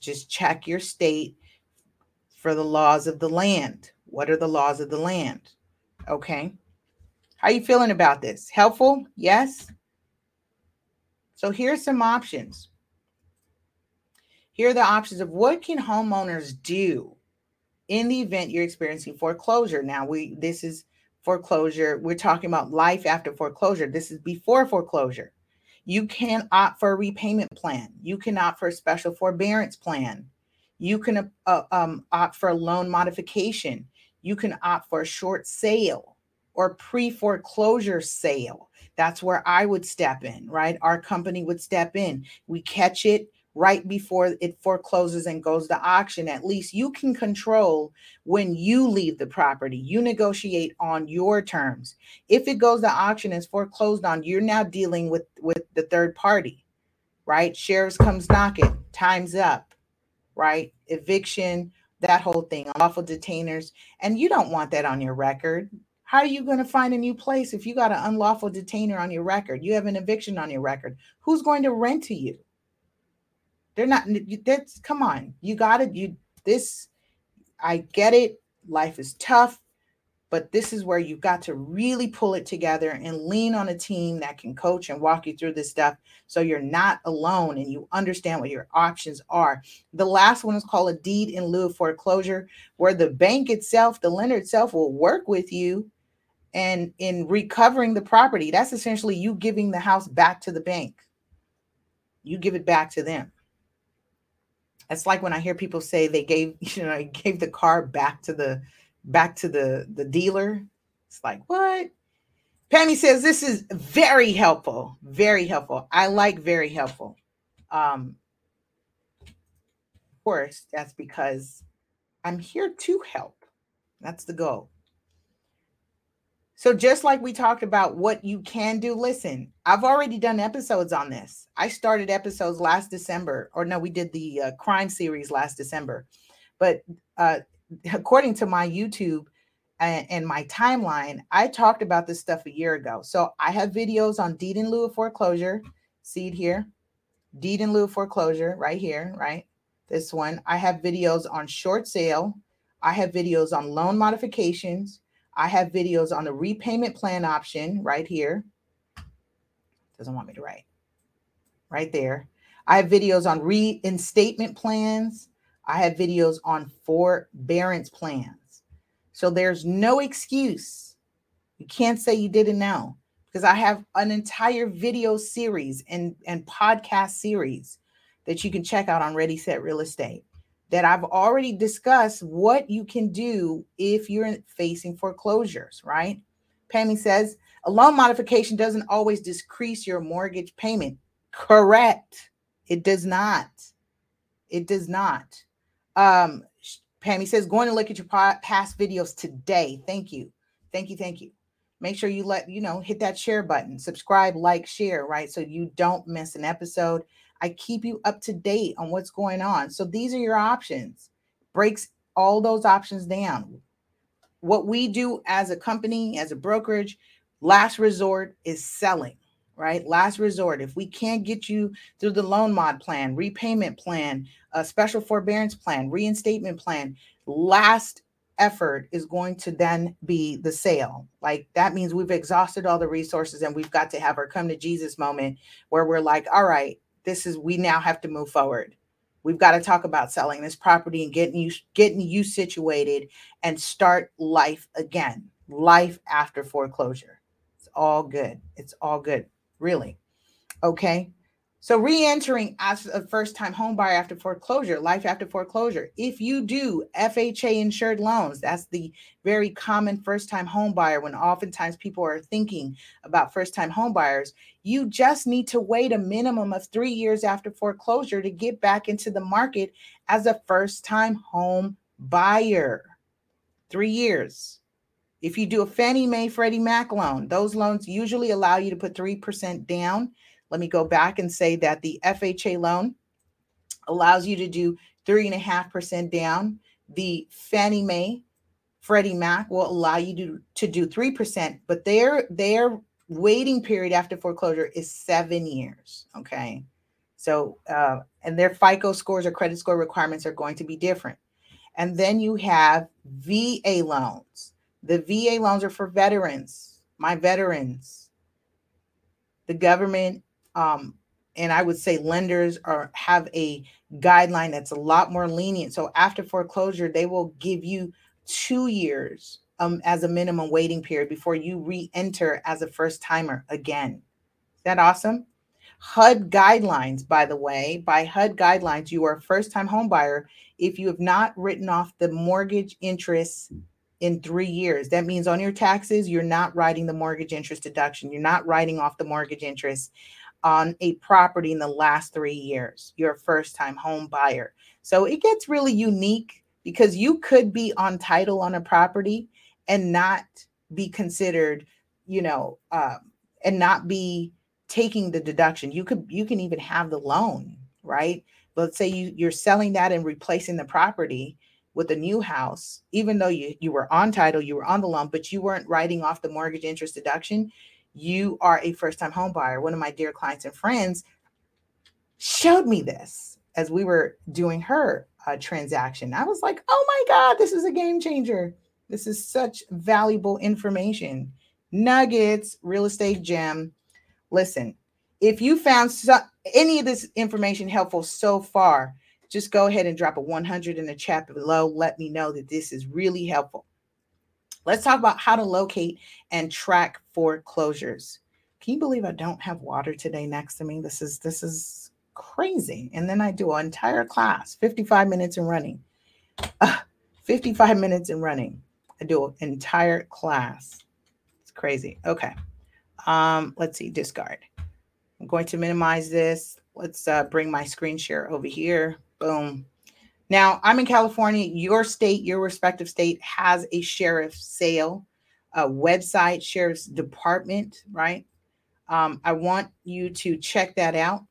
Just check your state for the laws of the land. What are the laws of the land? Okay. How are you feeling about this? Helpful? Yes. So here's some options. Here are the options of what can homeowners do in the event you're experiencing foreclosure. Now we this is foreclosure. We're talking about life after foreclosure. This is before foreclosure. You can opt for a repayment plan. You can opt for a special forbearance plan. You can uh, um, opt for a loan modification. You can opt for a short sale or pre foreclosure sale. That's where I would step in, right? Our company would step in. We catch it, right before it forecloses and goes to auction. At least you can control when you leave the property. You negotiate on your terms. If it goes to auction and is foreclosed on, you're now dealing with with the third party, right? Sheriff's comes knocking, time's up, right? Eviction, that whole thing, unlawful detainers, and you don't want that on your record. How are you going to find a new place if you got an unlawful detainer on your record? You have an eviction on your record. Who's going to rent to you? They're not. That's come on. You got it. You this. I get it. Life is tough, but this is where you've got to really pull it together and lean on a team that can coach and walk you through this stuff so you're not alone and you understand what your options are. The last one is called a deed in lieu of foreclosure, where the bank itself, the lender itself, will work with you and in recovering the property. That's essentially you giving the house back to the bank. You give it back to them. It's like when I hear people say they gave, you know, gave the car back to the back to the the dealer. It's like, what? Pammy says this is very helpful. Very helpful. I like very helpful. Um, of course, that's because I'm here to help. That's the goal. So, just like we talked about what you can do, listen, I've already done episodes on this. I started episodes last December, or no, we did the uh, crime series last December. But uh, according to my YouTube and, and, my timeline, I talked about this stuff a year ago. So, I have videos on deed in lieu of foreclosure. See it here? Deed in lieu of foreclosure, right here, right? This one. I have videos on short sale. I have videos on loan modifications. I have videos on the repayment plan option right here. Doesn't want me to write. Right there. I have videos on reinstatement plans. I have videos on forbearance plans. So there's no excuse. You can't say you didn't know because I have an entire video series and, and podcast series that you can check out on Ready Set Real Estate that I've already discussed what you can do if you're facing foreclosures, right? Pammy says a loan modification doesn't always decrease your mortgage payment. Correct. It does not. It does not. Um, Pammy says, going to look at your past videos today. Thank you. Thank you. Thank you. Make sure you let, you know, hit that share button, subscribe, like, share, right? So you don't miss an episode. I keep you up to date on what's going on. So these are your options. Breaks all those options down. What we do as a company, as a brokerage, last resort is selling, right? Last resort. If we can't get you through the loan mod plan, repayment plan, a special forbearance plan, reinstatement plan, last effort is going to then be the sale. Like that means we've exhausted all the resources and we've got to have our come to Jesus moment where we're like, all right, this is we now have to move forward. We've got to talk about selling this property and getting you getting you situated and start life again life after foreclosure. It's all good. It's all good. Really. Okay so re-entering as a first-time home buyer after foreclosure, life after foreclosure. If you do FHA insured loans, that's the very common first-time home buyer when oftentimes people are thinking about first-time home buyers, you just need to wait a minimum of 3 years after foreclosure to get back into the market as a first-time home buyer. 3 years. If you do a Fannie Mae Freddie Mac loan, those loans usually allow you to put 3% down let me go back and say that the FHA loan allows you to do three and a half percent down. The Fannie Mae, Freddie Mac will allow you to, to do three percent, but their their waiting period after foreclosure is seven years. Okay. So, uh, and their FICO scores or credit score requirements are going to be different. And then you have VA loans. The VA loans are for veterans, my veterans. The government um, and I would say lenders are have a guideline that's a lot more lenient. So after foreclosure, they will give you two years um, as a minimum waiting period before you re-enter as a first timer again. Is that awesome? HUD guidelines, by the way, by HUD guidelines, you are a first time home buyer if you have not written off the mortgage interest in three years. That means on your taxes, you're not writing the mortgage interest deduction. You're not writing off the mortgage interest on a property in the last three years. You're a first time home buyer. So it gets really unique because you could be on title on a property and not be considered, you know, uh, and not be taking the deduction. You could, you can even have the loan, right? But let's say you, you're selling that and replacing the property with a new house, even though you, you were on title, you were on the loan, but you weren't writing off the mortgage interest deduction you are a first time home buyer. One of my dear clients and friends showed me this as we were doing her uh, transaction. I was like, oh my God, this is a game changer. This is such valuable information. Nuggets, real estate gem. Listen, if you found so, any of this information helpful so far, just go ahead and drop a 100 in the chat below. Let me know that this is really helpful. Let's talk about how to locate and track foreclosures. Can you believe I don't have water today next to me? This is this is crazy. And then I do an entire class, 55 minutes and running. Uh, 55 minutes and running. I do an entire class. It's crazy. Okay. Um, let's see, discard. I'm going to minimize this. Let's uh, bring my screen share over here. Boom. Now, I'm in California. Your state, your respective state has a sheriff sale, website, sheriff's department, right? Um, I want you to check that out.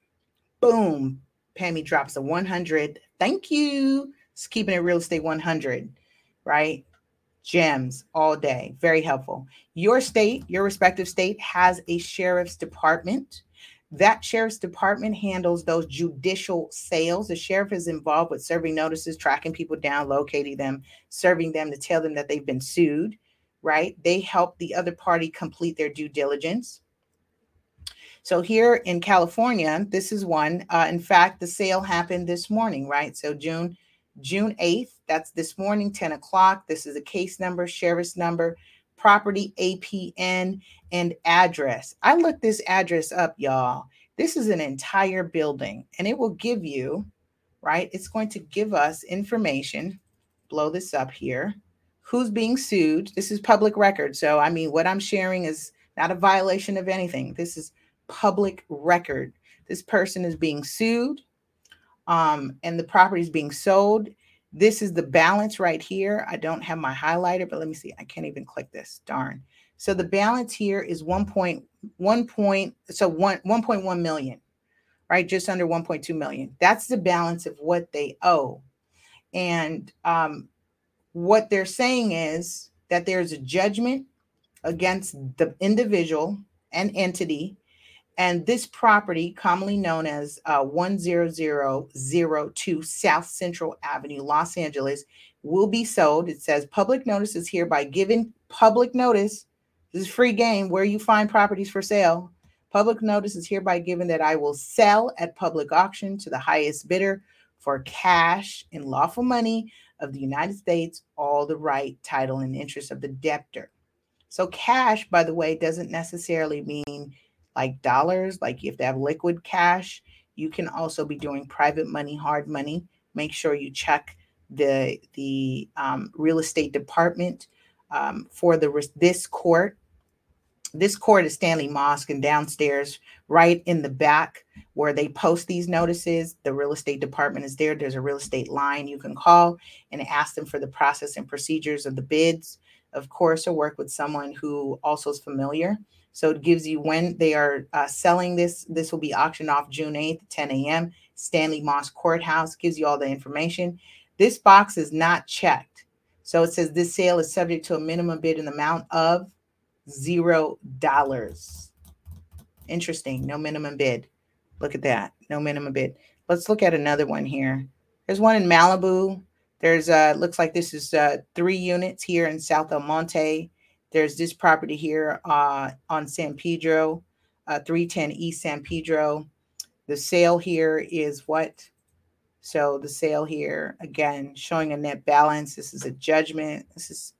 Boom. Pammy drops a 100. Thank you. It's keeping it real estate 100, right? Gems all day. Very helpful. Your state, your respective state has a sheriff's department. That sheriff's department handles those judicial sales. The sheriff is involved with serving notices, tracking people down, locating them, serving them to tell them that they've been sued, right? They help the other party complete their due diligence. So here in California, this is one. Uh, in fact, the sale happened this morning, right? So June June 8th, that's this morning, 10 o'clock. This is a case number, sheriff's number, property APN, and address. I looked this address up, y'all. This is an entire building, and it will give you, right? It's going to give us information. Blow this up here. Who's being sued? This is public record. So, I mean, what I'm sharing is not a violation of anything. This is public record. This person is being sued, um, and the property is being sold. This is the balance right here. I don't have my highlighter, but let me see. I can't even click this. Darn. So the balance here is 1.1 point, so 1 1.1 million, right? Just under 1.2 million. That's the balance of what they owe. And um, what they're saying is that there's a judgment against the individual and entity and this property, commonly known as uh, 10002 South Central Avenue, Los Angeles, will be sold. It says public notice is hereby given. Public notice. This is free game where you find properties for sale. Public notice is hereby given that I will sell at public auction to the highest bidder for cash in lawful money of the United States, all the right, title, and interest of the debtor. So, cash, by the way, doesn't necessarily mean like dollars, like you have to have liquid cash. You can also be doing private money, hard money. Make sure you check the the um, real estate department um, for the this court. This court is Stanley Mosk, and downstairs, right in the back where they post these notices, the real estate department is there. There's a real estate line you can call and ask them for the process and procedures of the bids. Of course, or work with someone who also is familiar so it gives you when they are uh, selling this. This will be auctioned off June 8th, 10 a.m. Stanley Mosk Courthouse gives you all the information. This box is not checked. So it says this sale is subject to a minimum bid in the amount of zero dollars. Interesting. No minimum bid. Look at that. No minimum bid. Let's look at another one here. There's one in Malibu. There's uh looks like this is uh three units here in South El Monte. There's this property here uh, on San Pedro, uh, 310 East San Pedro. The sale here is what? So the sale here, again, showing a net balance. This is a judgment. This is,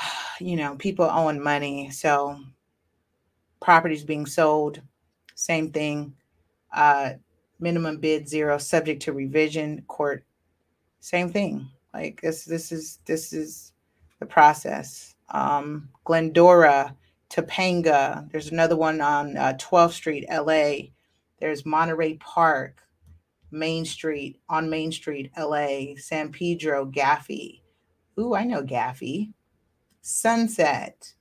you know, people owing money. So properties being sold, same thing. Uh, minimum bid zero, subject to revision, court, same thing. Like this, this is this is the process um, Glendora, Topanga. There's another one on uh, 12th Street, LA. There's Monterey Park, Main Street, on Main Street, LA, San Pedro, Gaffey. Ooh, I know Gaffey. Sunset,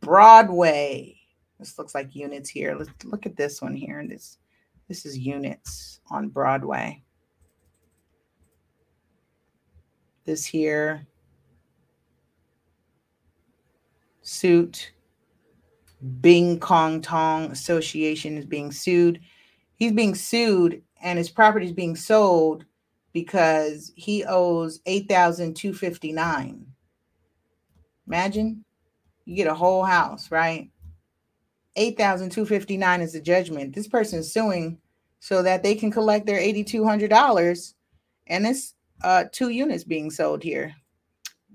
Broadway. This looks like units here. Let's look at this one here. This this is units on Broadway. This here, suit. Bing Kong Tong Association is being sued. He's being sued and his property is being sold because he owes 8,259. Imagine you get a whole house, right? 8,259 is the judgment. This person is suing so that they can collect their $8,200 and it's uh two units being sold here.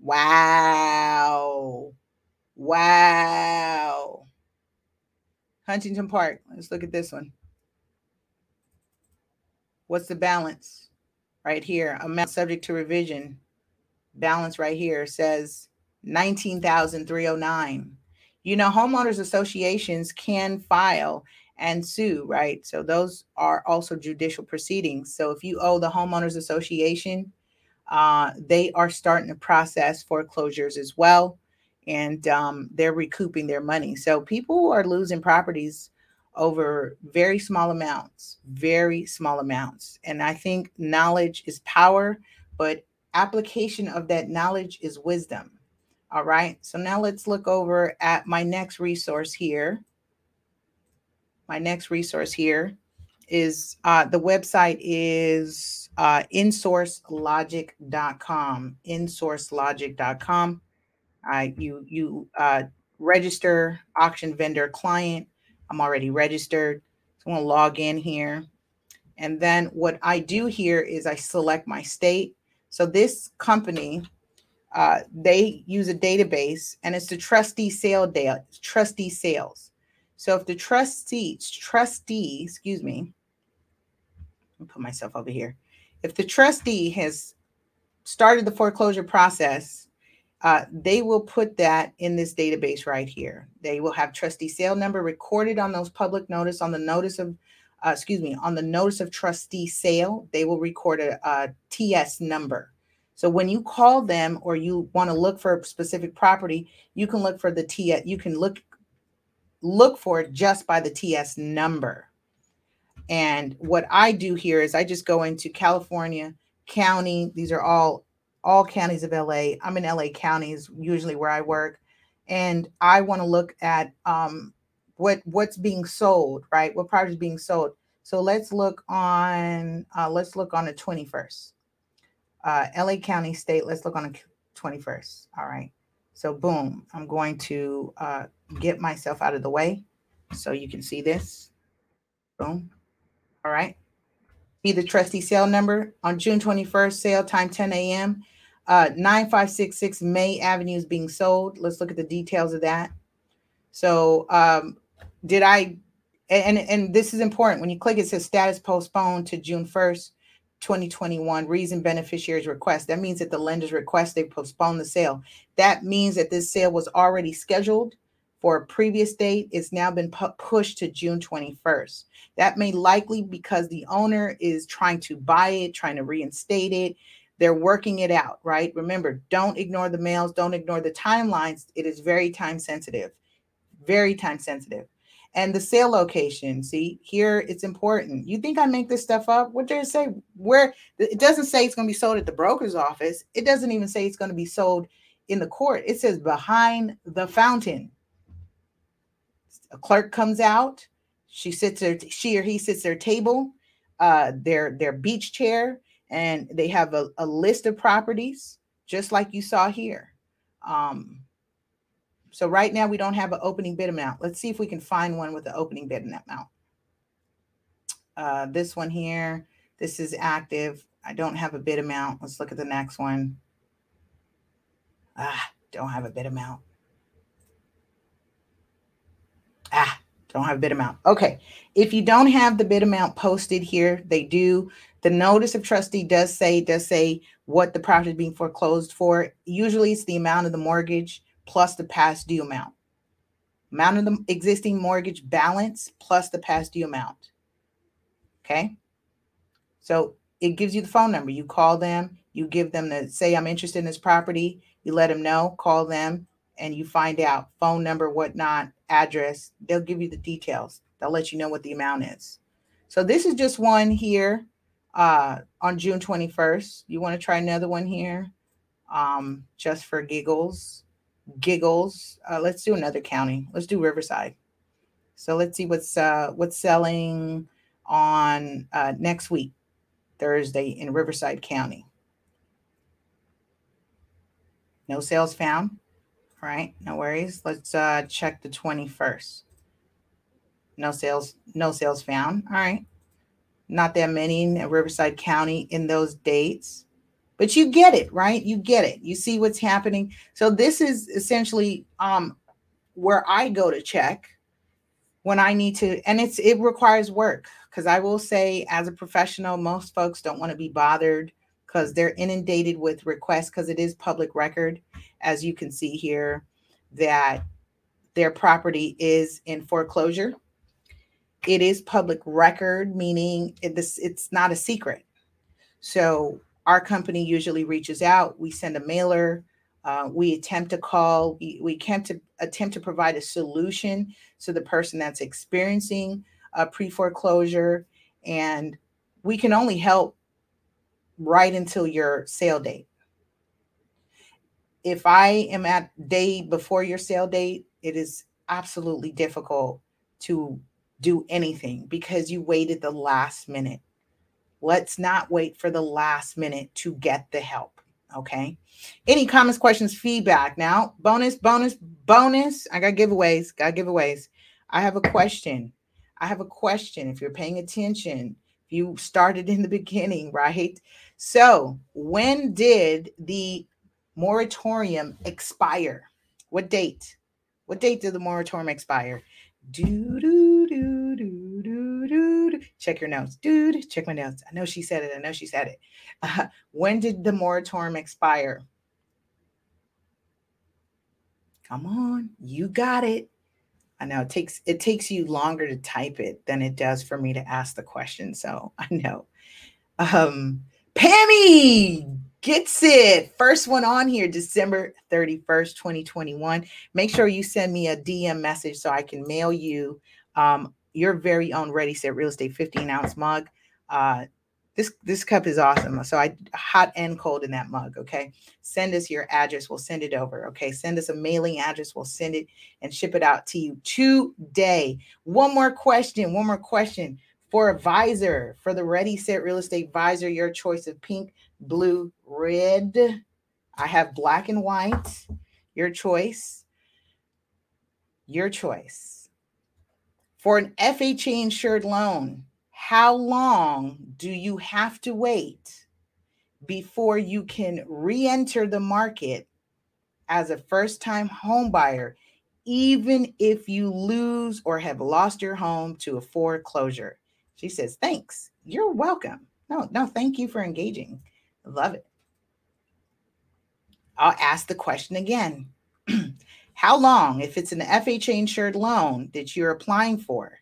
Wow. Wow. Huntington Park. Let's look at this one. What's the balance? Right here, amount subject to revision. Balance right here says 19,309. you know, homeowners associations can file and sue, right? So those are also judicial proceedings. So if you owe the homeowners association, uh, they are starting to process foreclosures as well, and um, they're recouping their money. So people are losing properties over very small amounts, very small amounts. And I think knowledge is power, but application of that knowledge is wisdom. All right. So now let's look over at my next resource here. My next resource here is uh, the website is uh, insourcelogic.com. Insourcelogic.com. Uh, you you uh, register auction vendor client. I'm already registered. So I'm going to log in here. And then what I do here is I select my state. So this company uh, they use a database and it's the trustee sale data, trustee sales. So if the trustee, trustee, excuse me, I'll put myself over here. If the trustee has started the foreclosure process, uh, they will put that in this database right here. They will have trustee sale number recorded on those public notice on the notice of, uh, excuse me, on the notice of trustee sale. They will record a, a TS number. So when you call them or you want to look for a specific property, you can look for the T. You can look look for it just by the TS number. And what I do here is I just go into California County. These are all all counties of LA. I'm in LA counties usually where I work, and I want to look at um, what what's being sold, right? What property is being sold. So let's look on uh, let's look on the 21st uh, LA County State. Let's look on the 21st. All right. So boom, I'm going to uh, get myself out of the way so you can see this. Boom. All right. See the trustee sale number on June 21st, sale time 10 a.m. Uh, 9566 May Avenue is being sold. Let's look at the details of that. So um, did I, and, and this is important. When you click, it says status postponed to June 1st. 2021 reason beneficiaries request. That means that the lender's request they postpone the sale. That means that this sale was already scheduled for a previous date. It's now been pu- pushed to June 21st. That may likely because the owner is trying to buy it, trying to reinstate it. They're working it out, right? Remember, don't ignore the mails, don't ignore the timelines. It is very time sensitive, very time sensitive and the sale location. See, here it's important. You think I make this stuff up? What does it say? Where it doesn't say it's going to be sold at the broker's office. It doesn't even say it's going to be sold in the court. It says behind the fountain. A clerk comes out. She sits there. She or he sits their table, uh, their their beach chair, and they have a, a list of properties, just like you saw here. Um, so right now we don't have an opening bid amount. Let's see if we can find one with the opening bid amount. Uh, this one here, this is active. I don't have a bid amount. Let's look at the next one. Ah, don't have a bid amount. Ah, don't have bid amount. Okay. If you don't have the bid amount posted here, they do. The notice of trustee does say, does say what the property is being foreclosed for. Usually it's the amount of the mortgage plus the past due amount. Amount of the existing mortgage balance plus the past due amount. Okay. So it gives you the phone number. You call them, you give them the say, I'm interested in this property. You let them know, call them, and you find out phone number, whatnot, address. They'll give you the details. They'll let you know what the amount is. So this is just one here uh, on June 21st. You want to try another one here um, just for giggles giggles. Uh, let's do another county. Let's do Riverside. So let's see what's uh, what's selling on uh, next week, Thursday in Riverside County. No sales found. Right, no worries. Let's uh, check the 21st. No sales, no sales found. All right. Not that many in Riverside County in those dates but you get it right you get it you see what's happening so this is essentially um where i go to check when i need to and it's it requires work because i will say as a professional most folks don't want to be bothered because they're inundated with requests because it is public record as you can see here that their property is in foreclosure. It is public record, meaning it, this, it's not a secret. So our company usually reaches out. We send a mailer. Uh, we attempt to call. We, we attempt to attempt to provide a solution to the person that's experiencing a pre foreclosure, and we can only help right until your sale date. If I am at day before your sale date, it is absolutely difficult to do anything because you waited the last minute. Let's not wait for the last minute to get the help. Okay. Any comments, questions, feedback? Now, bonus, bonus, bonus. I got giveaways. Got giveaways. I have a question. I have a question. If you're paying attention, you started in the beginning, right? So, when did the moratorium expire? What date? What date did the moratorium expire? Do do do do do do. Check your notes, dude. Check my notes. I know she said it. I know she said it. Uh, when did the moratorium expire? Come on, you got it. I know it takes it takes you longer to type it than it does for me to ask the question. So I know. Um, Pammy, gets it. First one on here, December 31st, 2021. Make sure you send me a DM message so I can mail you um, your very own Ready Set Real Estate 15 ounce mug. Uh, this this cup is awesome. So I hot and cold in that mug. Okay. Send us your address. We'll send it over. Okay. Send us a mailing address. We'll send it and ship it out to you today. One more question. One more question for advisor for the Ready Set Real Estate Advisor. Your choice of pink, blue, red. I have black and white. Your choice. Your choice. For an FHA insured loan, how long do you have to wait before you can re enter the market as a first time home buyer, even if you lose or have lost your home to a foreclosure? She says, Thanks. You're welcome. No, no, thank you for engaging. Love it. I'll ask the question again. How long, if it's an FHA insured loan that you're applying for,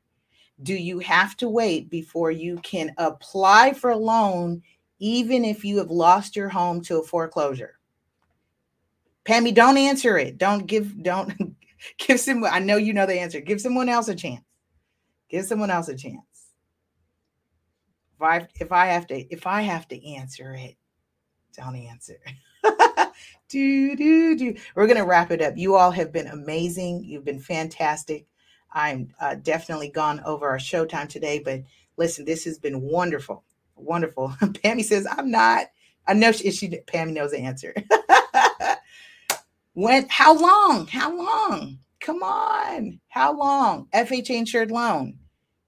do you have to wait before you can apply for a loan, even if you have lost your home to a foreclosure? Pammy, don't answer it. Don't give, don't give someone, I know you know the answer. Give someone else a chance. Give someone else a chance. If I if I have to if I have to answer it, don't answer. do do do. We're gonna wrap it up. You all have been amazing. You've been fantastic. I'm uh, definitely gone over our showtime today, but listen, this has been wonderful, wonderful. Pammy says I'm not. I know she, she Pammy knows the answer. when? How long? How long? Come on. How long? FHA insured loan.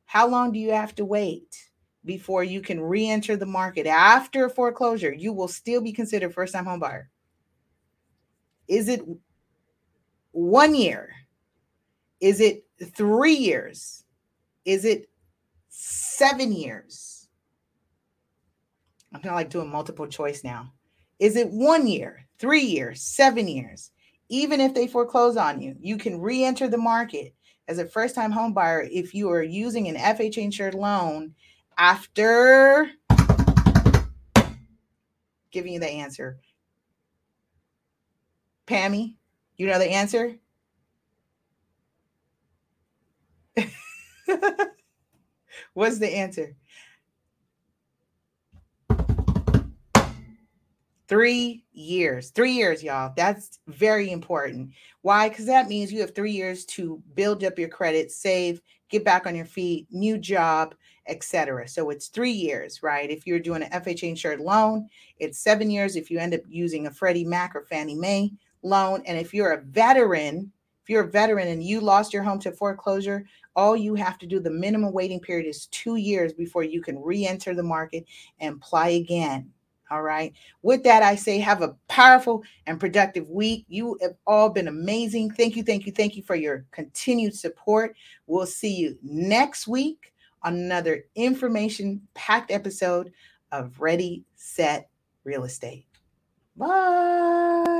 How long do you have to wait? before you can re-enter the market after foreclosure, you will still be considered first-time home buyer. Is it one year? Is it three years? Is it seven years? I'm kind of like doing multiple choice now. Is it one year, three years, seven years? Even if they foreclose on you, you can re enter the market as a first time home buyer if you are using an FHA insured loan after giving you the answer. Pammy, you know the answer? What's the answer? Three years. Three years, y'all. That's very important. Why? Because that means you have three years to build up your credit, save, get back on your feet, new job, etc. So it's three years, right? If you're doing an FHA insured loan, it's seven years if you end up using a Freddie Mac or Fannie Mae loan. And if you're a veteran, if you're a veteran and you lost your home to foreclosure, all you have to do, the minimum waiting period is two years before you can re enter the market and apply again. All right. With that, I say have a powerful and productive week. You have all been amazing. Thank you, thank you, thank you for your continued support. We'll see you next week on another information packed episode of Ready, Set, Real Estate. Bye.